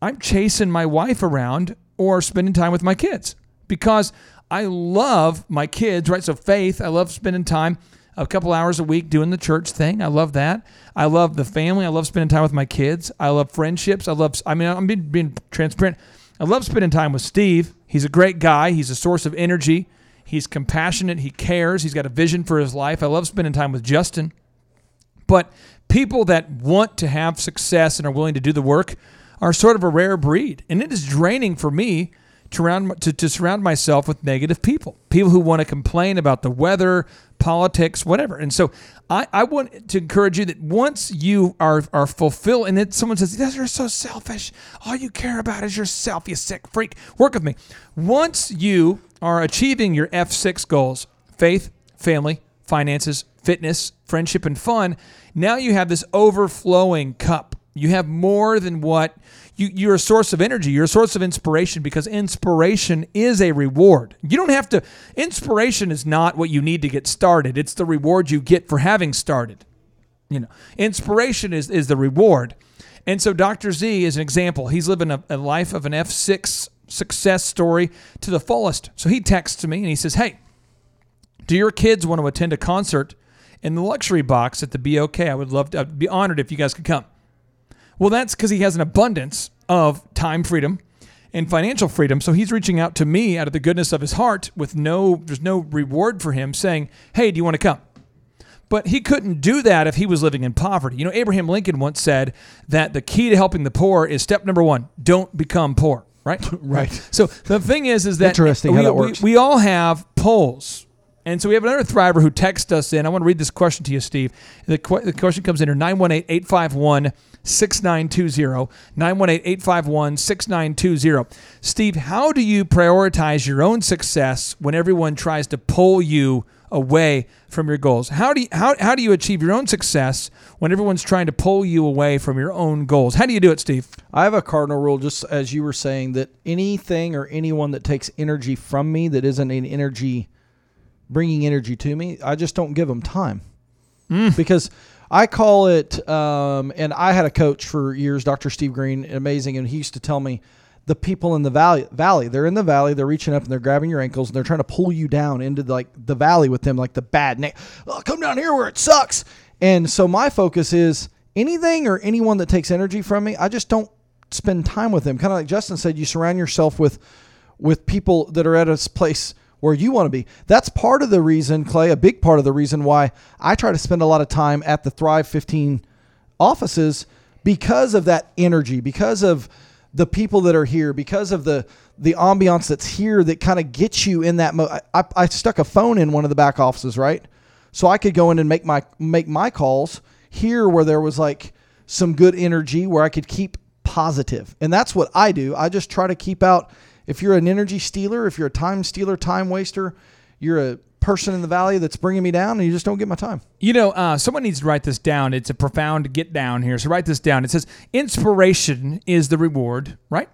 I'm chasing my wife around or spending time with my kids because I love my kids, right? So, faith, I love spending time a couple hours a week doing the church thing. I love that. I love the family. I love spending time with my kids. I love friendships. I love, I mean, I'm being, being transparent. I love spending time with Steve. He's a great guy, he's a source of energy. He's compassionate. He cares. He's got a vision for his life. I love spending time with Justin. But people that want to have success and are willing to do the work are sort of a rare breed. And it is draining for me to, round, to, to surround myself with negative people, people who want to complain about the weather, politics, whatever. And so I, I want to encourage you that once you are, are fulfilled, and then someone says, "Yes, You're so selfish. All you care about is yourself, you sick freak. Work with me. Once you are achieving your F6 goals faith, family, finances, fitness, friendship, and fun now you have this overflowing cup. You have more than what you, you're a source of energy. You're a source of inspiration because inspiration is a reward. You don't have to, inspiration is not what you need to get started, it's the reward you get for having started. You know, inspiration is, is the reward. And so Dr. Z is an example. He's living a, a life of an F6 success story to the fullest. So he texts me and he says, Hey, do your kids want to attend a concert in the luxury box at the BOK? I would love to I'd be honored if you guys could come. Well, that's because he has an abundance of time freedom and financial freedom. So he's reaching out to me out of the goodness of his heart with no, there's no reward for him saying, Hey, do you want to come? But he couldn't do that if he was living in poverty. You know, Abraham Lincoln once said that the key to helping the poor is step number one don't become poor, right? Right. So the thing is, is that Interesting how that works. We, all have polls. And so we have another thriver who texted us in. I want to read this question to you, Steve. The, que- the question comes in here 918 851 6920. 918 851 6920. Steve, how do you prioritize your own success when everyone tries to pull you away from your goals? How do you, how, how do you achieve your own success when everyone's trying to pull you away from your own goals? How do you do it, Steve? I have a cardinal rule, just as you were saying, that anything or anyone that takes energy from me that isn't an energy bringing energy to me, I just don't give them time mm. because I call it. Um, and I had a coach for years, Dr. Steve Green, amazing, and he used to tell me the people in the valley valley they're in the valley they're reaching up and they're grabbing your ankles and they're trying to pull you down into like the valley with them like the bad na- oh, come down here where it sucks and so my focus is anything or anyone that takes energy from me i just don't spend time with them kind of like justin said you surround yourself with with people that are at a place where you want to be. That's part of the reason clay a big part of the reason why i try to spend a lot of time at the thrive 15 offices because of that energy because of the people that are here because of the the ambiance that's here that kind of gets you in that mo- I, I, stuck a phone in one of the back offices right? So i could go in and make my make my calls here where there was like some good energy where i could keep positive. And that's what i do. I just try to keep out if you're an energy stealer if you're a time stealer time waster you're a person in the valley that's bringing me down and you just don't get my time You know, uh, someone needs to write this down. It's a profound get down here. So write this down. It says inspiration is the reward, right?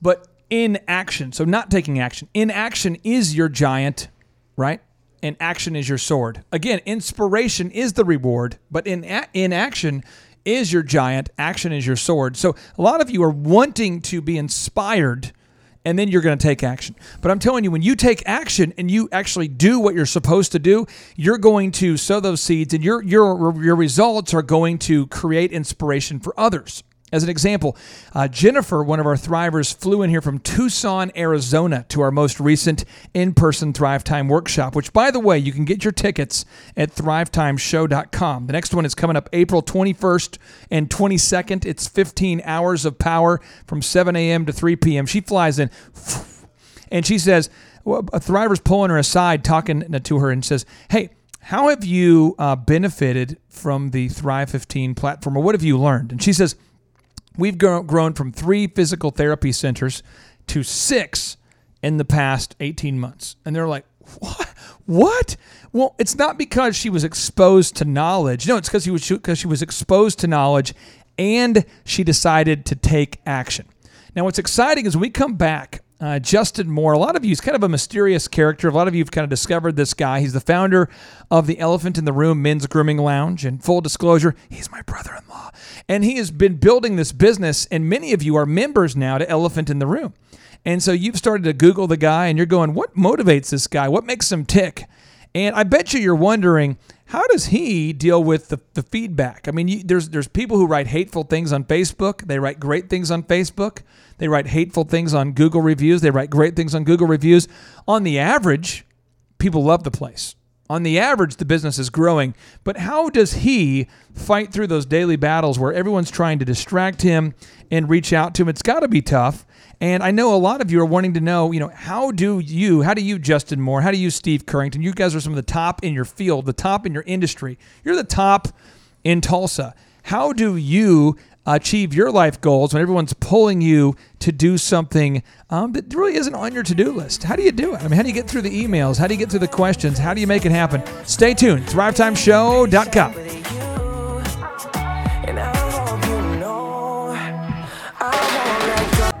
But in action, so not taking action, in action is your giant, right? And action is your sword. Again, inspiration is the reward, but in action is your giant. Action is your sword. So a lot of you are wanting to be inspired and then you're going to take action. But I'm telling you, when you take action and you actually do what you're supposed to do, you're going to sow those seeds, and your your your results are going to create inspiration for others. As an example, uh, Jennifer, one of our thrivers, flew in here from Tucson, Arizona to our most recent in person Thrive Time workshop, which, by the way, you can get your tickets at thrivetimeshow.com. The next one is coming up April 21st and 22nd. It's 15 hours of power from 7 a.m. to 3 p.m. She flies in and she says, well, a thriver's pulling her aside, talking to her, and says, Hey, how have you uh, benefited from the Thrive 15 platform, or what have you learned? And she says, We've grown, from three physical therapy centers to six in the past 18 months. And they're like, what? What? Well, it's not because she was exposed to knowledge. No, it's because she was because she was exposed to knowledge and she decided to take action. Now, what's exciting is when we come back, uh, Justin Moore, a lot of you, he's kind of a mysterious character. A lot of you have kind of discovered this guy. He's the founder of the Elephant in the Room Men's Grooming Lounge. And full disclosure, he's my brother in law. And he has been building this business, and many of you are members now to Elephant in the Room. And so you've started to Google the guy and you're going, what motivates this guy? What makes him tick? And I bet you you're wondering, how does he deal with the, the feedback? I mean, you, there's there's people who write hateful things on Facebook. They write great things on Facebook. They write hateful things on Google reviews. They write great things on Google reviews. On the average, people love the place. On the average, the business is growing, but how does he fight through those daily battles where everyone's trying to distract him and reach out to him? It's got to be tough. And I know a lot of you are wanting to know, you know, how do you, how do you, Justin Moore, how do you, Steve Currington? You guys are some of the top in your field, the top in your industry. You're the top in Tulsa. How do you achieve your life goals when everyone's pulling you to do something um, that really isn't on your to-do list? How do you do it? I mean, how do you get through the emails? How do you get through the questions? How do you make it happen? Stay tuned. ThriveTimeShow.com.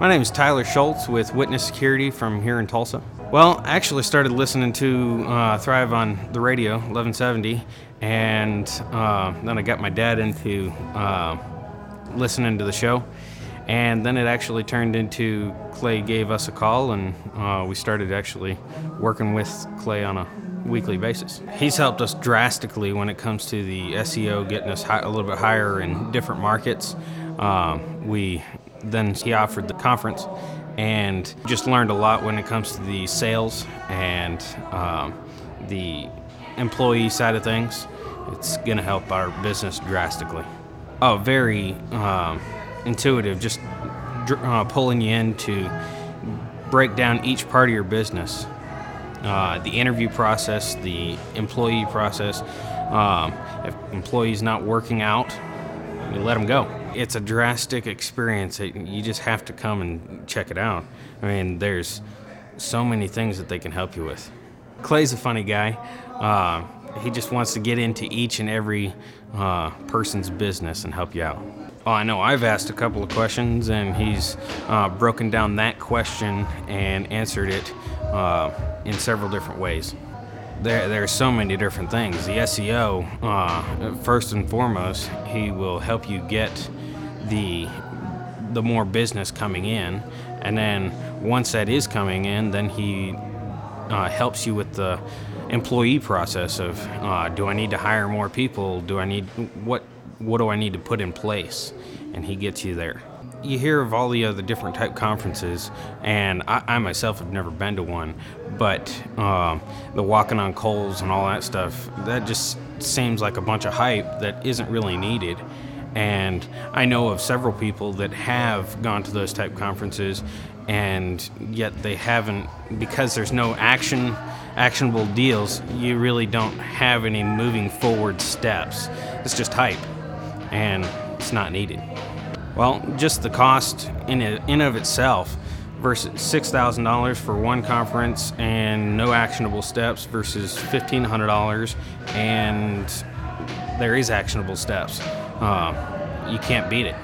My name is Tyler Schultz with Witness Security from here in Tulsa. Well, I actually started listening to uh, Thrive on the radio, 1170, and uh, then I got my dad into uh, listening to the show. And then it actually turned into Clay gave us a call, and uh, we started actually working with Clay on a weekly basis. He's helped us drastically when it comes to the SEO, getting us hi- a little bit higher in different markets. Um, we then he offered the conference, and just learned a lot when it comes to the sales and um, the employee side of things. It's going to help our business drastically. Oh, very um, intuitive, just uh, pulling you in to break down each part of your business uh, the interview process, the employee process. Um, if employees not working out, you let them go. It's a drastic experience. You just have to come and check it out. I mean, there's so many things that they can help you with. Clay's a funny guy. Uh, he just wants to get into each and every uh, person's business and help you out. Oh, I know I've asked a couple of questions, and he's uh, broken down that question and answered it uh, in several different ways. There, there are so many different things. The SEO, uh, first and foremost, he will help you get the the more business coming in, and then once that is coming in, then he uh, helps you with the employee process of uh, do I need to hire more people? Do I need what what do I need to put in place? And he gets you there. You hear of all the other different type conferences, and I, I myself have never been to one, but um, the walking on coals and all that stuff that just seems like a bunch of hype that isn't really needed. And I know of several people that have gone to those type conferences, and yet they haven't because there's no action, actionable deals. You really don't have any moving forward steps. It's just hype, and it's not needed. Well, just the cost in in of itself versus six thousand dollars for one conference and no actionable steps versus fifteen hundred dollars and there is actionable steps. Uh, you can't beat it.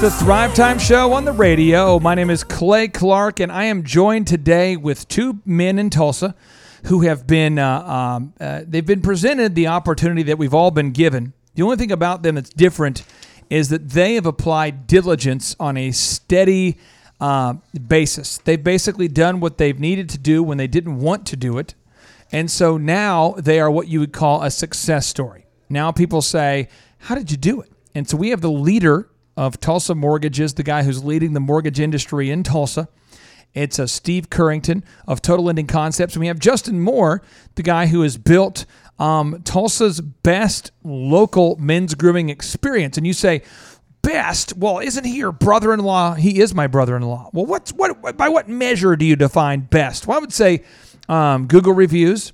The Thrive Time Show on the radio. My name is Clay Clark, and I am joined today with two men in Tulsa who have been uh, um, uh, they've been presented the opportunity that we've all been given. The only thing about them that's different is that they have applied diligence on a steady uh, basis. They've basically done what they've needed to do when they didn't want to do it, and so now they are what you would call a success story. Now people say, "How did you do it?" And so we have the leader of Tulsa Mortgages, the guy who's leading the mortgage industry in Tulsa. It's a Steve Currington of Total Lending Concepts. And we have Justin Moore, the guy who has built um, Tulsa's best local men's grooming experience. And you say, best? Well, isn't he your brother-in-law? He is my brother-in-law. Well, what's what? By what measure do you define best? Well, I would say um, Google reviews.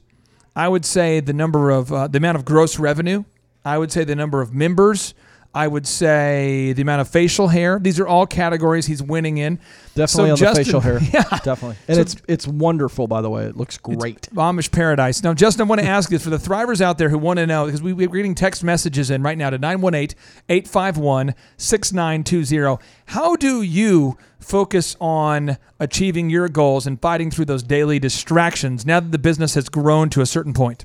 I would say the number of uh, the amount of gross revenue. I would say the number of members. I would say the amount of facial hair. These are all categories he's winning in. Definitely on Justin- the facial hair. Yeah, definitely. And So- it's it's wonderful, by the way. It looks great. Amish paradise. Now, Justin, I want to ask this for the thrivers out there who want to know, because we, we're getting text messages in right now to 918 851 6920. How do you focus on achieving your goals and fighting through those daily distractions now that the business has grown to a certain point?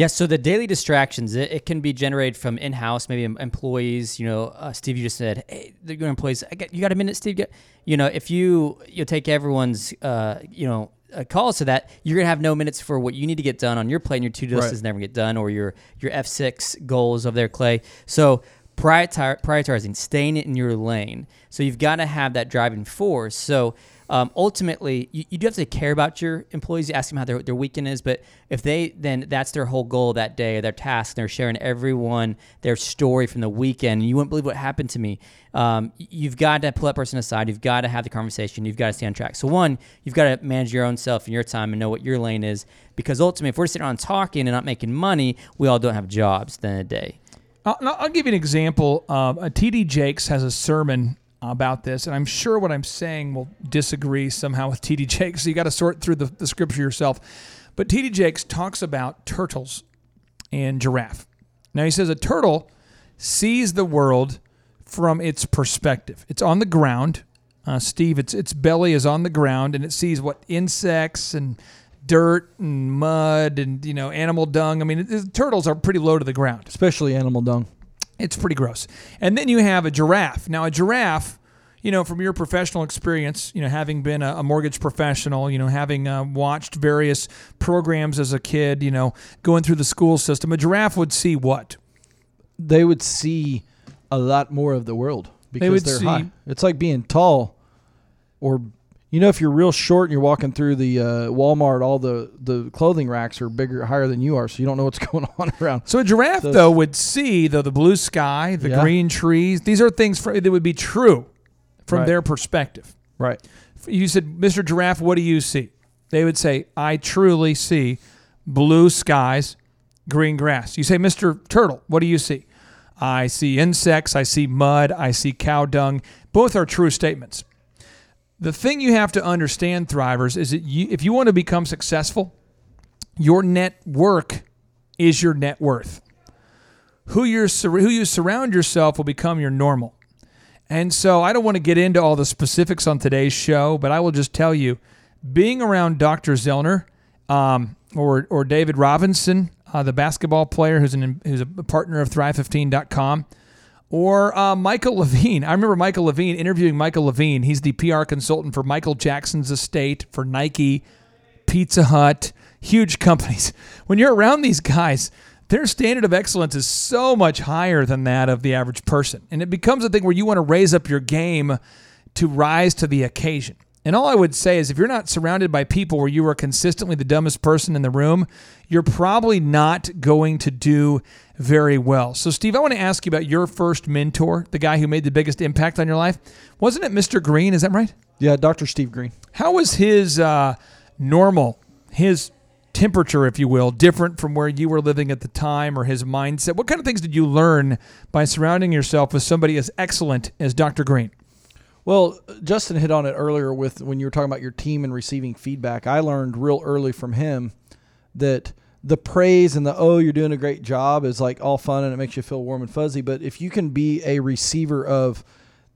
Yes, so the daily distractions, it, it can be generated from in-house, maybe employees. You know, uh, Steve, you just said, "Hey, your employees. I got, you got a minute, Steve?" Get, you know, if you you take everyone's, uh, you know, uh, calls to that, you're gonna have no minutes for what you need to get done on your plate, and your to-do list is never get done, or your your F6 goals of their Clay. So prioritizing, staying in your lane. So you've got to have that driving force. So um, ultimately, you, you do have to care about your employees. You ask them how their, their weekend is, but if they then that's their whole goal that day, their task, and they're sharing everyone their story from the weekend. You wouldn't believe what happened to me. Um, you've got to pull that person aside. You've got to have the conversation. You've got to stay on track. So one, you've got to manage your own self and your time and know what your lane is. Because ultimately, if we're sitting around talking and not making money, we all don't have jobs at the end of day. I'll, I'll give you an example. Um, uh, TD Jakes has a sermon about this, and I'm sure what I'm saying will disagree somehow with TD Jakes. So you got to sort through the, the scripture yourself. But TD Jakes talks about turtles and giraffe. Now he says a turtle sees the world from its perspective. It's on the ground. Uh, Steve, its its belly is on the ground, and it sees what insects and dirt and mud and you know animal dung. I mean, it, it- turtles are pretty low to the ground. especially animal dung. It's pretty gross. And then you have a giraffe. Now, a giraffe, you know, from your professional experience, you know, having been a, mortgage professional, you know, having uh, watched various programs as a kid, you know, going through the school system, a giraffe would see what? They would see a lot more of the world because they are high. It's like being tall, or you know, if you're real short and you're walking through the uh, Walmart, all the the clothing racks are bigger, higher than you are, so you don't know what's going on around. So a giraffe, So- though, would see though the blue sky, the Yeah. green trees. These are things for, that would be true from Right. their perspective. Right. You said, Mr. Giraffe, what do you see? They would say, I truly see blue skies, green grass. You say, Mr. Turtle, what do you see? I see insects, I see mud, I see cow dung. Both are true statements. The thing you have to understand, Thrivers, is that you, if you want to become successful, your net work is your net worth. Who, you're, who you surround yourself will become your normal. And so I don't want to get into all the specifics on today's show, but I will just tell you being around Dr. Zoellner um, or, or David Robinson, uh, the basketball player who's, an, who's a partner of Thrive15.com, or uh, Michael Levine. I remember Michael Levine interviewing Michael Levine. He's the PR consultant for Michael Jackson's estate, for Nike, Pizza Hut, huge companies. When you're around these guys, their standard of excellence is so much higher than that of the average person. And it becomes a thing where you want to raise up your game to rise to the occasion. And all I would say is if you're not surrounded by people where you are consistently the dumbest person in the room, you're probably not going to do very well. So, Steve, I want to ask you about your first mentor, the guy who made the biggest impact on your life. Wasn't it Mr. Green? Is that right? Yeah, Dr. Steve Green. How was his uh, normal, his temperature, if you will, different from where you were living at the time or his mindset? What kind of things did you learn by surrounding yourself with somebody as excellent as Dr. Green? Well, Justin hit on it earlier with when you were talking about your team and receiving feedback. I learned real early from him that the praise and the oh you're doing a great job is like all fun and it makes you feel warm and fuzzy, but if you can be a receiver of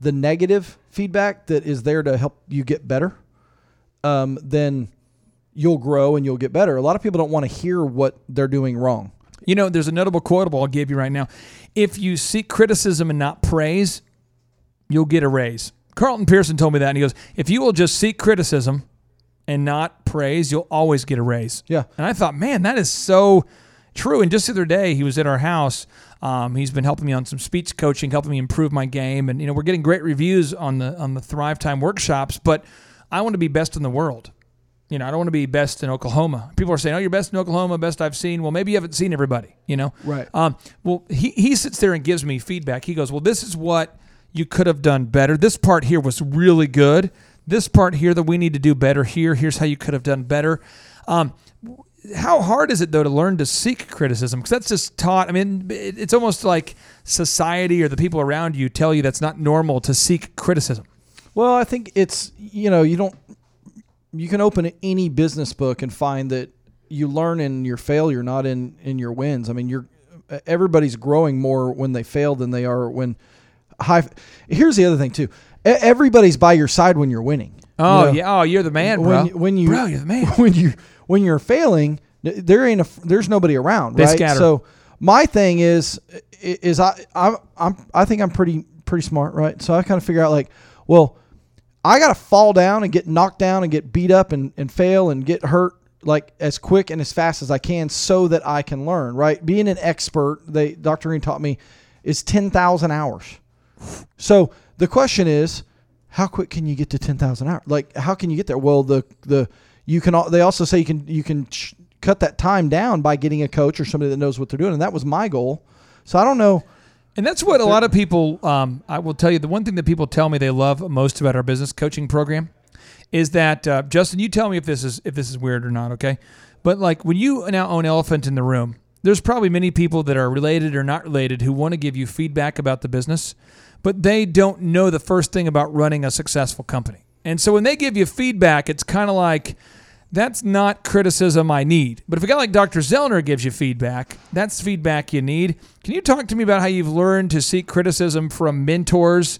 the negative feedback that is there to help you get better, um, then you'll grow and you'll get better. A lot of people don't want to hear what they're doing wrong. You know, there's a notable quotable I'll give you right now. If you seek criticism and not praise, you'll get a raise. Carlton Pearson told me that, and he goes, If you will just seek criticism and not praise, you'll always get a raise. Yeah. And I thought, man, that is so true. And just the other day, he was at our house. Um, he's been helping me on some speech coaching, helping me improve my game, and you know we're getting great reviews on the on the Thrive Time workshops. But I want to be best in the world. You know, I don't want to be best in Oklahoma. People are saying, "Oh, you're best in Oklahoma, best I've seen." Well, maybe you haven't seen everybody. You know, Right. Um, well, he he sits there and gives me feedback. He goes, "Well, this is what you could have done better. This part here was really good. This part here that we need to do better here. Here's how you could have done better." Um, how hard is it though to learn to seek criticism? Because that's just taught. I mean, it's almost like society or the people around you tell you that's not normal to seek criticism. Well, I think it's you know you don't you can open any business book and find that you learn in your failure, not in in your wins. I mean, you're everybody's growing more when they fail than they are when high. Here's the other thing too. Everybody's by your side when you're winning. Oh You know? yeah, oh you're the man, bro. when, you- when you bro, you're the man. when you when you're failing, there ain't a there's nobody around, They right? scatter. So my thing is is I I'm, I'm I think I'm pretty pretty smart, right? So I kind of figure out like, well, I got to fall down and get knocked down and get beat up and, and fail and get hurt like as quick and as fast as I can so that I can learn, right? Being an expert, they Dr. Green taught me is 10,000 hours. So the question is, how quick can you get to 10,000 hours? Like, how can you get there? Well, the, the, you can, they also say you can, you can ch- cut that time down by getting a coach or somebody that knows what they're doing. And that was my goal. So I don't know. And that's what a lot of people, um, I will tell you, the one thing that people tell me they love most about our business coaching program is that uh, Justin, you tell me if this is if this is weird or not, okay? But like when you now own elephant in the room, there's probably many people that are related or not related who want to give you feedback about the business, but they don't know the first thing about running a successful company. And so when they give you feedback, it's kind of like that's not criticism I need. But if a guy like Dr. Zoellner gives you feedback, that's feedback you need. Can you talk to me about how you've learned to seek criticism from mentors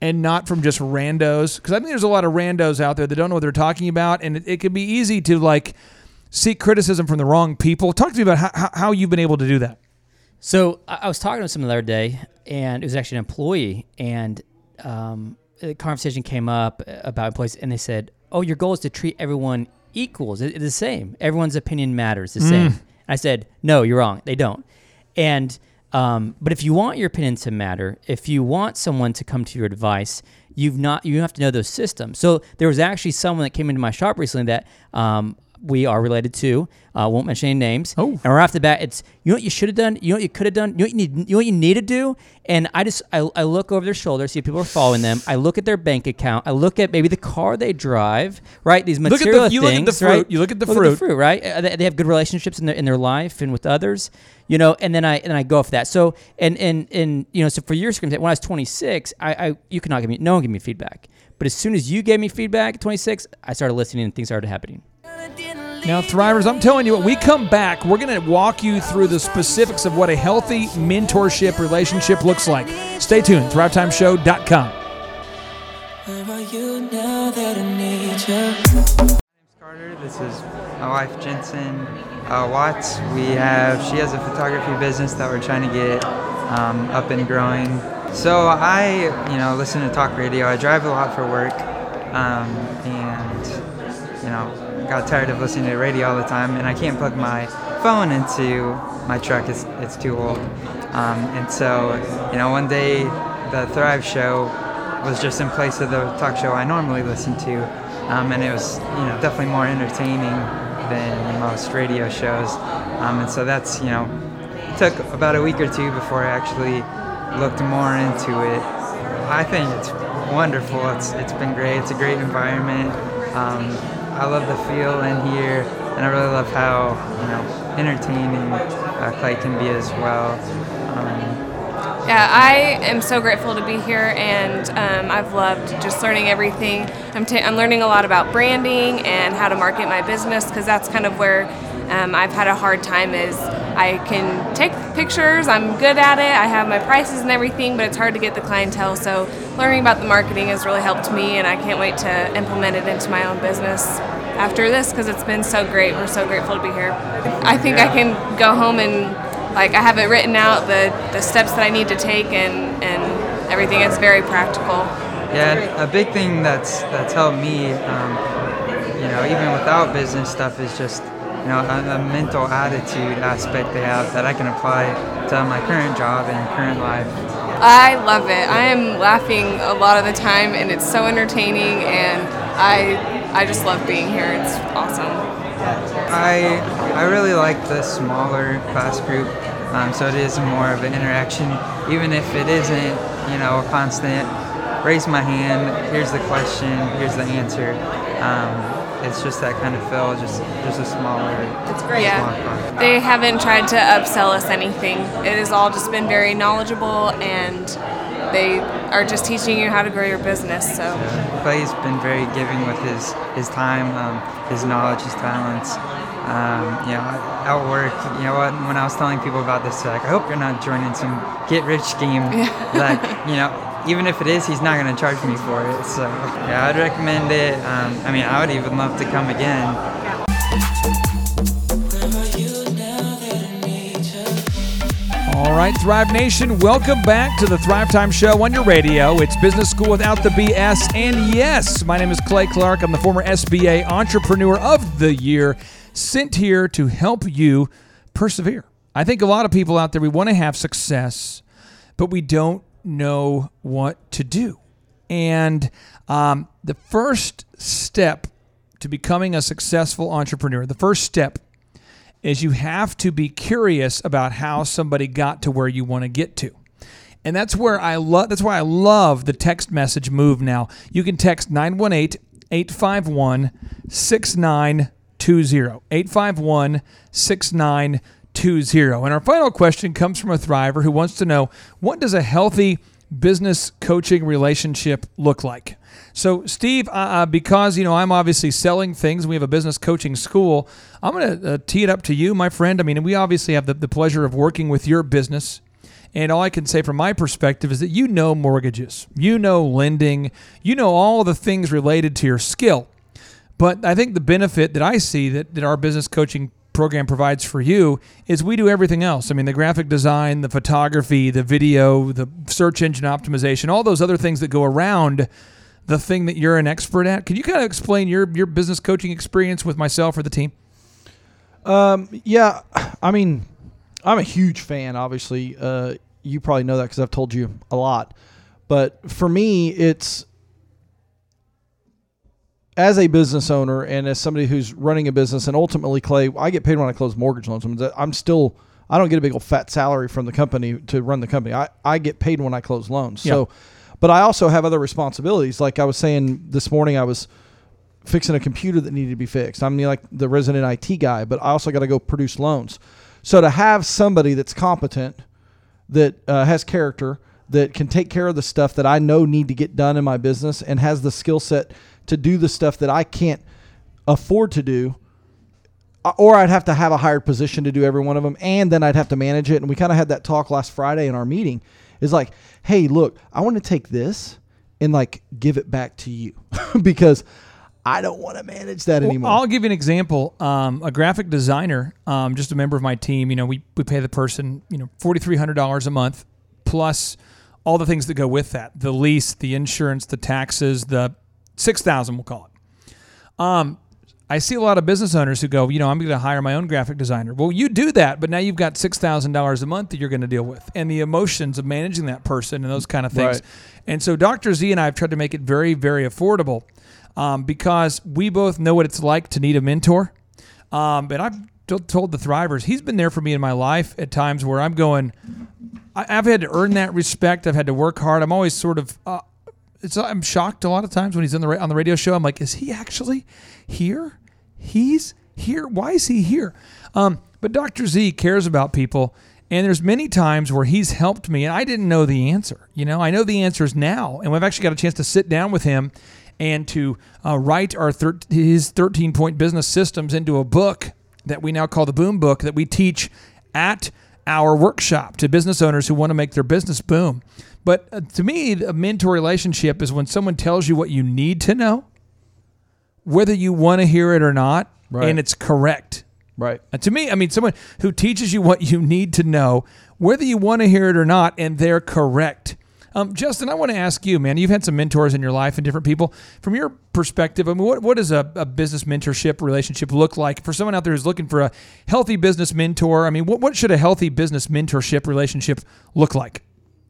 and not from just randos? Because I think there's a lot of randos out there that don't know what they're talking about, and it, it can be easy to like seek criticism from the wrong people. Talk to me about how, how, how you've been able to do that. So I was talking to someone the other day, and it was actually an employee, and um, a conversation came up about employees, and they said, "Oh, your goal is to treat everyone equals. It's the same. Everyone's opinion matters. The same." Mm. I said, "No, you're wrong. They don't." And um, but if you want your opinion to matter, if you want someone to come to your advice, you've not you have to know those systems. So there was actually someone that came into my shop recently that um, we are related to. Uh, won't mention any names. Oh. And right off the bat, it's you know what you should have done, you know what you could have done, you know what you need, you know what you need to do. And I just I, I look over their shoulder, see if people are following them. I look at their bank account. I look at maybe the car they drive. Right, these Look at the- material you look at the fruit, right? you look at the Look fruit. fruit, right? Uh, They, they have good relationships in their in their life and with others, you know. And then I and I go off that. So and and and you know, so for your circumstance, when I was 26, I, I you could not give me no one give me feedback. But as soon as you gave me feedback at 26, I started listening and things started happening. Now, Thrivers, I'm telling you what, we come back, we're going to walk you through the specifics of what a healthy mentorship relationship looks like. Stay tuned, thrivetimeshow.com. Where are you now that I need you? Carter. This is my wife Jensen uh, Watts. We have she has a photography business that we're trying to get um, up and growing. So I, you know, listen to talk radio. I drive a lot for work, um, and you know, got tired of listening to radio all the time, and I can't plug my phone into my truck. It's it's too old. Um, and so, you know, one day the Thrive Show was just in place of the talk show I normally listen to, um, and it was you know definitely more entertaining than most radio shows, um, and so that's you know took about a week or two before I actually looked more into it. I think it's wonderful. It's it's been great. It's a great environment. Um, I love the feel in here, and I really love how you know entertaining uh, Clay can be as well. Um, Yeah, I am so grateful to be here, and um, I've loved just learning everything. I'm, I'm learning a lot about branding and how to market my business because that's kind of where um, I've had a hard time. Is I can take pictures, I'm good at it, I have my prices and everything, but it's hard to get the clientele. So learning about the marketing has really helped me, and I can't wait to implement it into my own business after this because it's been so great. We're so grateful to be here. I think I can go home and like I have it written out the, the steps that I need to take and, and everything. It's very practical. Yeah, a big thing that's that's helped me, um, you know, even without business stuff, is just you know a, a mental attitude aspect they have that I can apply to my current job and current life. I love it. I am laughing a lot of the time and it's so entertaining and I I just love being here. It's awesome. I I really like the smaller class group, um, so it is more of an interaction, even if it isn't, you know, a constant. Raise my hand. Here's the question. Here's the answer. Um, it's just that kind of feel. Just just a smaller. It's great. Yeah. They haven't tried to upsell us anything. It has all just been very knowledgeable and they are just teaching you how to grow your business. So Clay's been very giving with his his time, um, his knowledge, his talents. Um, you know, at work, you know, when, when I was telling people about this, they're like, I hope you're not joining some get-rich scheme. Like, you know, even if it is, he's not going to charge me for it. So, yeah, I'd recommend it. Um, I mean, I would even love to come again. All right, Thrive Nation, welcome back to the Thrive Time Show on your radio. It's Business School Without the BS. And yes, my name is Clay Clark. I'm the former SBA Entrepreneur of the Year, sent here to help you persevere. I think a lot of people out there, we want to have success, but we don't know what to do. And um, the first step to becoming a successful entrepreneur, the first step is you have to be curious about how somebody got to where you want to get to. And that's where I love that's why I love the text message move now. You can text 918 851 6920. 851 6920. And our final question comes from a thriver who wants to know what does a healthy business coaching relationship look like? So, Steve, uh, uh, because you know I'm obviously selling things, we have a business coaching school. I'm going to uh, tee it up to you, my friend. I mean, we obviously have the, the pleasure of working with your business. And all I can say from my perspective is that you know mortgages, you know lending, you know all the things related to your skill. But I think the benefit that I see that, that our business coaching program provides for you is we do everything else. I mean, the graphic design, the photography, the video, the search engine optimization, all those other things that go around the thing that you're an expert at. Can you kind of explain your your business coaching experience with myself or the team? Um, yeah, I mean, I'm a huge fan. Obviously, uh, you probably know that because I've told you a lot. But for me, it's as a business owner and as somebody who's running a business, and ultimately, Clay, I get paid when I close mortgage loans. I'm still, I don't get a big old fat salary from the company to run the company. I, I get paid when I close loans. Yeah. So, but I also have other responsibilities. Like I was saying this morning, I was fixing a computer that needed to be fixed. I'm like the resident IT guy, but I also got to go produce loans. So to have somebody that's competent, that uh, has character, that can take care of the stuff that I know need to get done in my business, and has the skill set to do the stuff that I can't afford to do, uh, or I'd have to have a hired position to do every one of them, and then I'd have to manage it. And we kind of had that talk last Friday in our meeting. Is like, hey, look, I want to take this and like give it back to you because I don't want to manage that Well, anymore. I'll give you an example. Um, a graphic designer, um, just a member of my team. You know, we, we pay the person you know forty three hundred dollars a month plus all the things that go with that: the lease, the insurance, the taxes, the six thousand we'll call it. Um, I see a lot of business owners who go, you know, I'm going to hire my own graphic designer. Well, you do that, but now you've got six thousand dollars a month that you're going to deal with, and the emotions of managing that person and those kind of things. Right. And so, Dr. Z and I have tried to make it very, very affordable um, because we both know what it's like to need a mentor. Um, and I've t- told the Thrivers, he's been there for me in my life at times where I'm going, I, I've had to earn that respect. I've had to work hard. I'm always sort of, uh, it's, I'm shocked a lot of times when he's on the on the radio show. I'm like, is he actually here? He's here. Why is he here? Um, but Dr. Z cares about people, and there's many times where he's helped me, and I didn't know the answer. You know, I know the answers now, and we've actually got a chance to sit down with him and to uh, write our thir- his 13 point business systems into a book that we now call the Boom Book that we teach at our workshop to business owners who want to make their business boom. But uh, to me, a mentor relationship is when someone tells you what you need to know, whether you want to hear it or not, Right. and it's correct. Right. And to me, I mean, someone who teaches you what you need to know, whether you want to hear it or not, and they're correct. Um, Justin, I want to ask you, man. You've had some mentors in your life and different people. From your perspective, I mean, what, what does a, a business mentorship relationship look like for someone out there who's looking for a healthy business mentor? I mean, what, what should a healthy business mentorship relationship look like?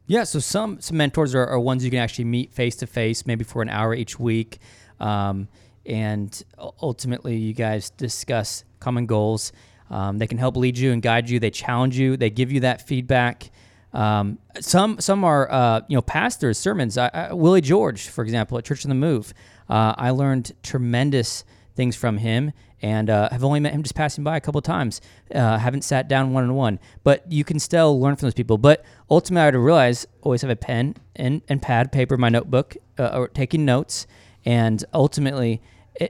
Yeah, so some some mentors are, are ones you can actually meet face to face, maybe for an hour each week, um, and ultimately you guys discuss common goals. Um, they can help lead you and guide you. They challenge you. They give you that feedback. Um, some some are uh, you know pastors, sermons. I, I, Willie George, for example, at Church on the Move. Uh, I learned tremendous things from him, and uh, have only met him just passing by a couple times. Uh, haven't sat down one on one, but you can still learn from those people. But ultimately, I realize always have a pen and, and pad, paper, my notebook, uh, or taking notes. And ultimately,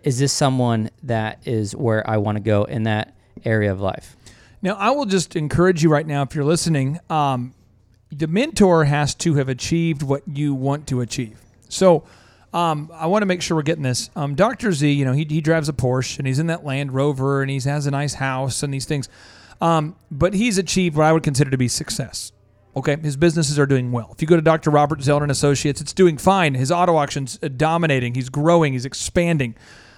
is this someone that is where I want to go in that area of life? Now, I will just encourage you right now, if you're listening, um, the mentor has to have achieved what you want to achieve. So, um, I want to make sure we're getting this. Um, Dr. Z, you know, he, he drives a Porsche and he's in that Land Rover and he has a nice house and these things. Um, but he's achieved what I would consider to be success. Okay, his businesses are doing well. If you go to Dr. Robert and Associates, it's doing fine. His auto auctions uh, dominating. He's growing. He's expanding.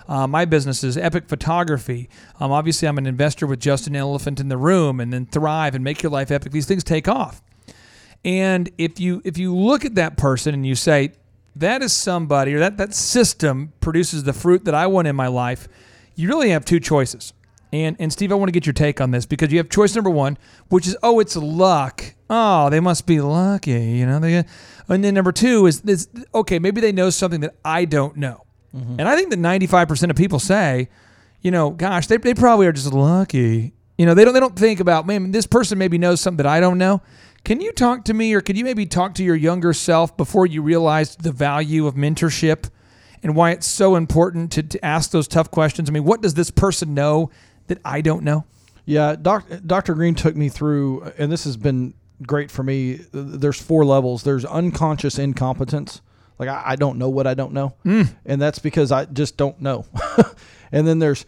Uh, my business is Epic Photography. Um, obviously, I'm an investor with Justin Elephant in the Room, and then Thrive and Make Your Life Epic. These things take off. And if you if you look at that person and you say that is somebody or that that system produces the fruit that I want in my life, you really have two choices. And and Steve, I want to get your take on this because you have choice number one, which is oh, it's luck. Oh, they must be lucky, you know. They, and then number two is this. Okay, maybe they know something that I don't know. Mm-hmm. And I think that ninety five percent of people say, you know, gosh, they, they probably are just lucky. You know, they don't they don't think about man, this person maybe knows something that I don't know. Can you talk to me, or could you maybe talk to your younger self before you realized the value of mentorship and why it's so important to, to ask those tough questions? I mean, what does this person know that I don't know? Yeah, doc, Dr. Green took me through, and this has been great for me. There's four levels. There's unconscious incompetence, like I, I don't know what I don't know, Mm. and that's because I just don't know. and then there's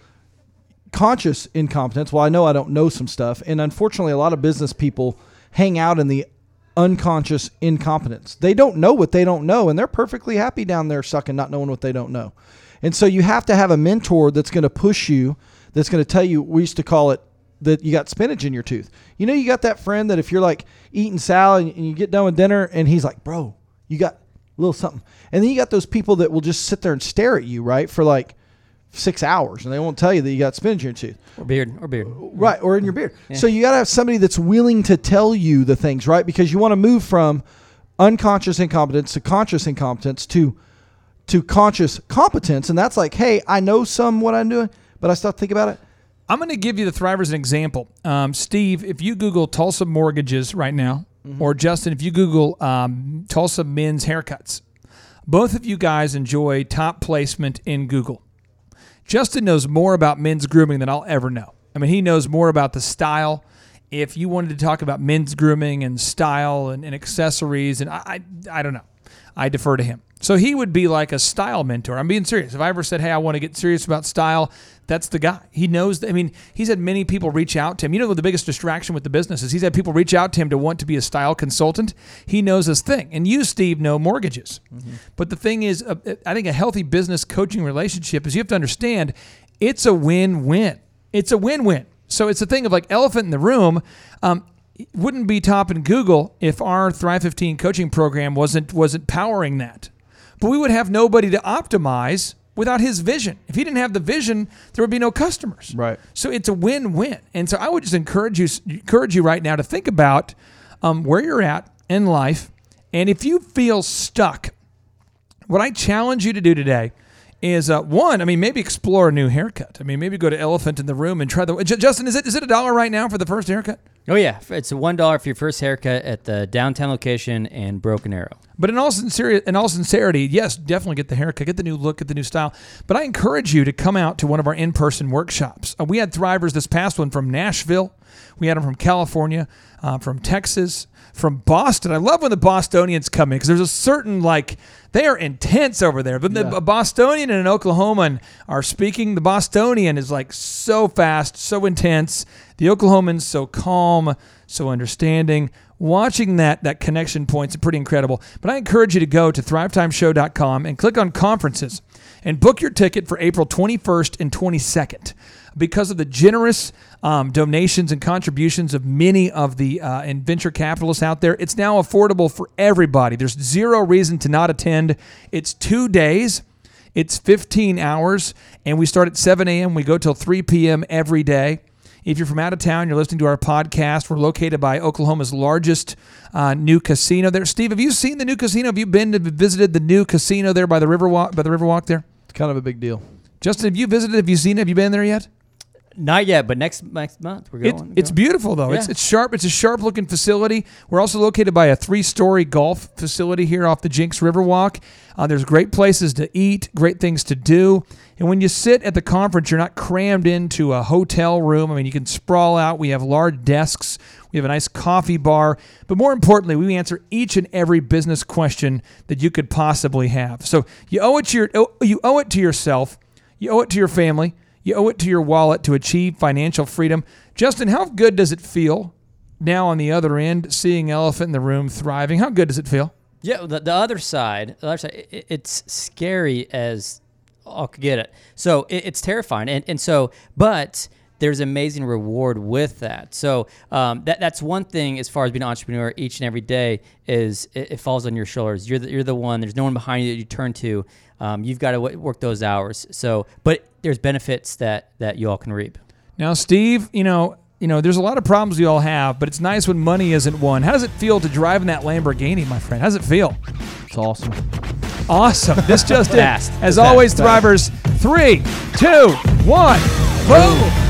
conscious incompetence. Well, I know I don't know some stuff, and unfortunately, a lot of business people hang out in the unconscious incompetence. They don't know what they don't know, and they're perfectly happy down there sucking, not knowing what they don't know. And so you have to have a mentor that's going to push you, that's going to tell you. We used to call it that you got spinach in your tooth. You know, you got that friend that if you're like eating salad and you get done with dinner, and he's like, "Bro, you got a little something," and then you got those people that will just sit there and stare at you, right, for like six hours, and they won't tell you that you got spinach in your tooth. Or beard, or beard. Right, or in your beard. Yeah. So you got to have somebody that's willing to tell you the things, right? Because you want to move from unconscious incompetence to conscious incompetence to to conscious competence, and that's like, hey, I know some what I'm doing, but I still think about it. I'm going to give you the Thrivers an example. Um, Steve, if you Google Tulsa mortgages right now, or Justin, if you Google um, Tulsa men's haircuts, both of you guys enjoy top placement in Google. Justin knows more about men's grooming than I'll ever know. I mean, he knows more about the style. If you wanted to talk about men's grooming and style and, and accessories, and I, I, I don't know, I defer to him. So he would be like a style mentor. I'm being serious. If I ever said, "Hey, I want to get serious about style," that's the guy. He knows. I mean, he's had many people reach out to him. You know, the biggest distraction with the business is he's had people reach out to him to want to be a style consultant. He knows his thing, and you, Steve, know mortgages. But the thing is, uh, I think a healthy business coaching relationship is you have to understand it's a win-win. It's a win-win. So it's a thing of like elephant in the room. Um, wouldn't be top in Google if our Thrive 15 coaching program wasn't wasn't powering that. But we would have nobody to optimize without his vision. If he didn't have the vision, there would be no customers. Right. So it's a win-win. And so I would just encourage you encourage you right now to think about um, where you're at in life, and if you feel stuck, what I challenge you to do today is uh, one. I mean, maybe explore a new haircut. I mean, maybe go to Elephant in the Room and try the. Justin, is it is it a dollar right now for the first haircut? Oh yeah, it's a one dollar for your first haircut at the downtown location in Broken Arrow. But in all sincerity, in all sincerity, yes, definitely get the haircut, get the new look, get the new style. But I encourage you to come out to one of our in-person workshops. Uh, we had Thrivers this past one from Nashville. We had them from California, uh, from Texas, from Boston. I love when the Bostonians come in because there's a certain like they are intense over there. But the a Bostonian and an Oklahoman are speaking. The Bostonian is like so fast, so intense. The Oklahoman's so calm, so understanding. Watching that that connection point's are pretty incredible. But I encourage you to go to thrivetimeshow.com and click on conferences and book your ticket for April 21st and 22nd. Because of the generous um, donations and contributions of many of the uh, and venture capitalists out there, it's now affordable for everybody. There's zero reason to not attend. It's two days. It's 15 hours, and we start at 7 a.m. We go till 3 p.m. every day. If you're from out of town, you're listening to our podcast. We're located by Oklahoma's largest uh, new casino there. Steve, have you seen the new casino? Have you been to visited the new casino there by the Riverwalk? By the Riverwalk there? It's kind of a big deal. Justin, have you visited? Have you seen? it? Have you been there yet? Not yet, but next next month we're It- going. it's beautiful though. It's it's sharp. It's a sharp looking facility. We're also located by a three story golf facility here off the Jenks Riverwalk. Uh, there's great places to eat, great things to do, and when you sit at the conference, you're not crammed into a hotel room. I mean, you can sprawl out. We have large desks. We have a nice coffee bar, but more importantly, we answer each and every business question that you could possibly have. So you owe it to your you owe it to yourself. You owe it to your family. You owe it to your wallet to achieve financial freedom. Justin, how good does it feel now on the other end, seeing Elephant in the Room thriving? How good does it feel? Yeah, the, the other side, the other side, i it's scary as I could get it. So it, it's terrifying, and and so, but there's amazing reward with that. So um, that that's one thing as far as being an entrepreneur each and every day is it, it falls on your shoulders. You're the, you're the one. There's no one behind you that you turn to. Um, you've got to w- work those hours. So, but there's benefits that that you all can reap. Now, Steve, you know, you know, there's a lot of problems we all have, but it's nice when money isn't one. How does it feel to drive in that Lamborghini, my friend? How does it feel? It's awesome. Awesome. This just in. Fast. As Fast. always, Thrivers, three, two, one, boom.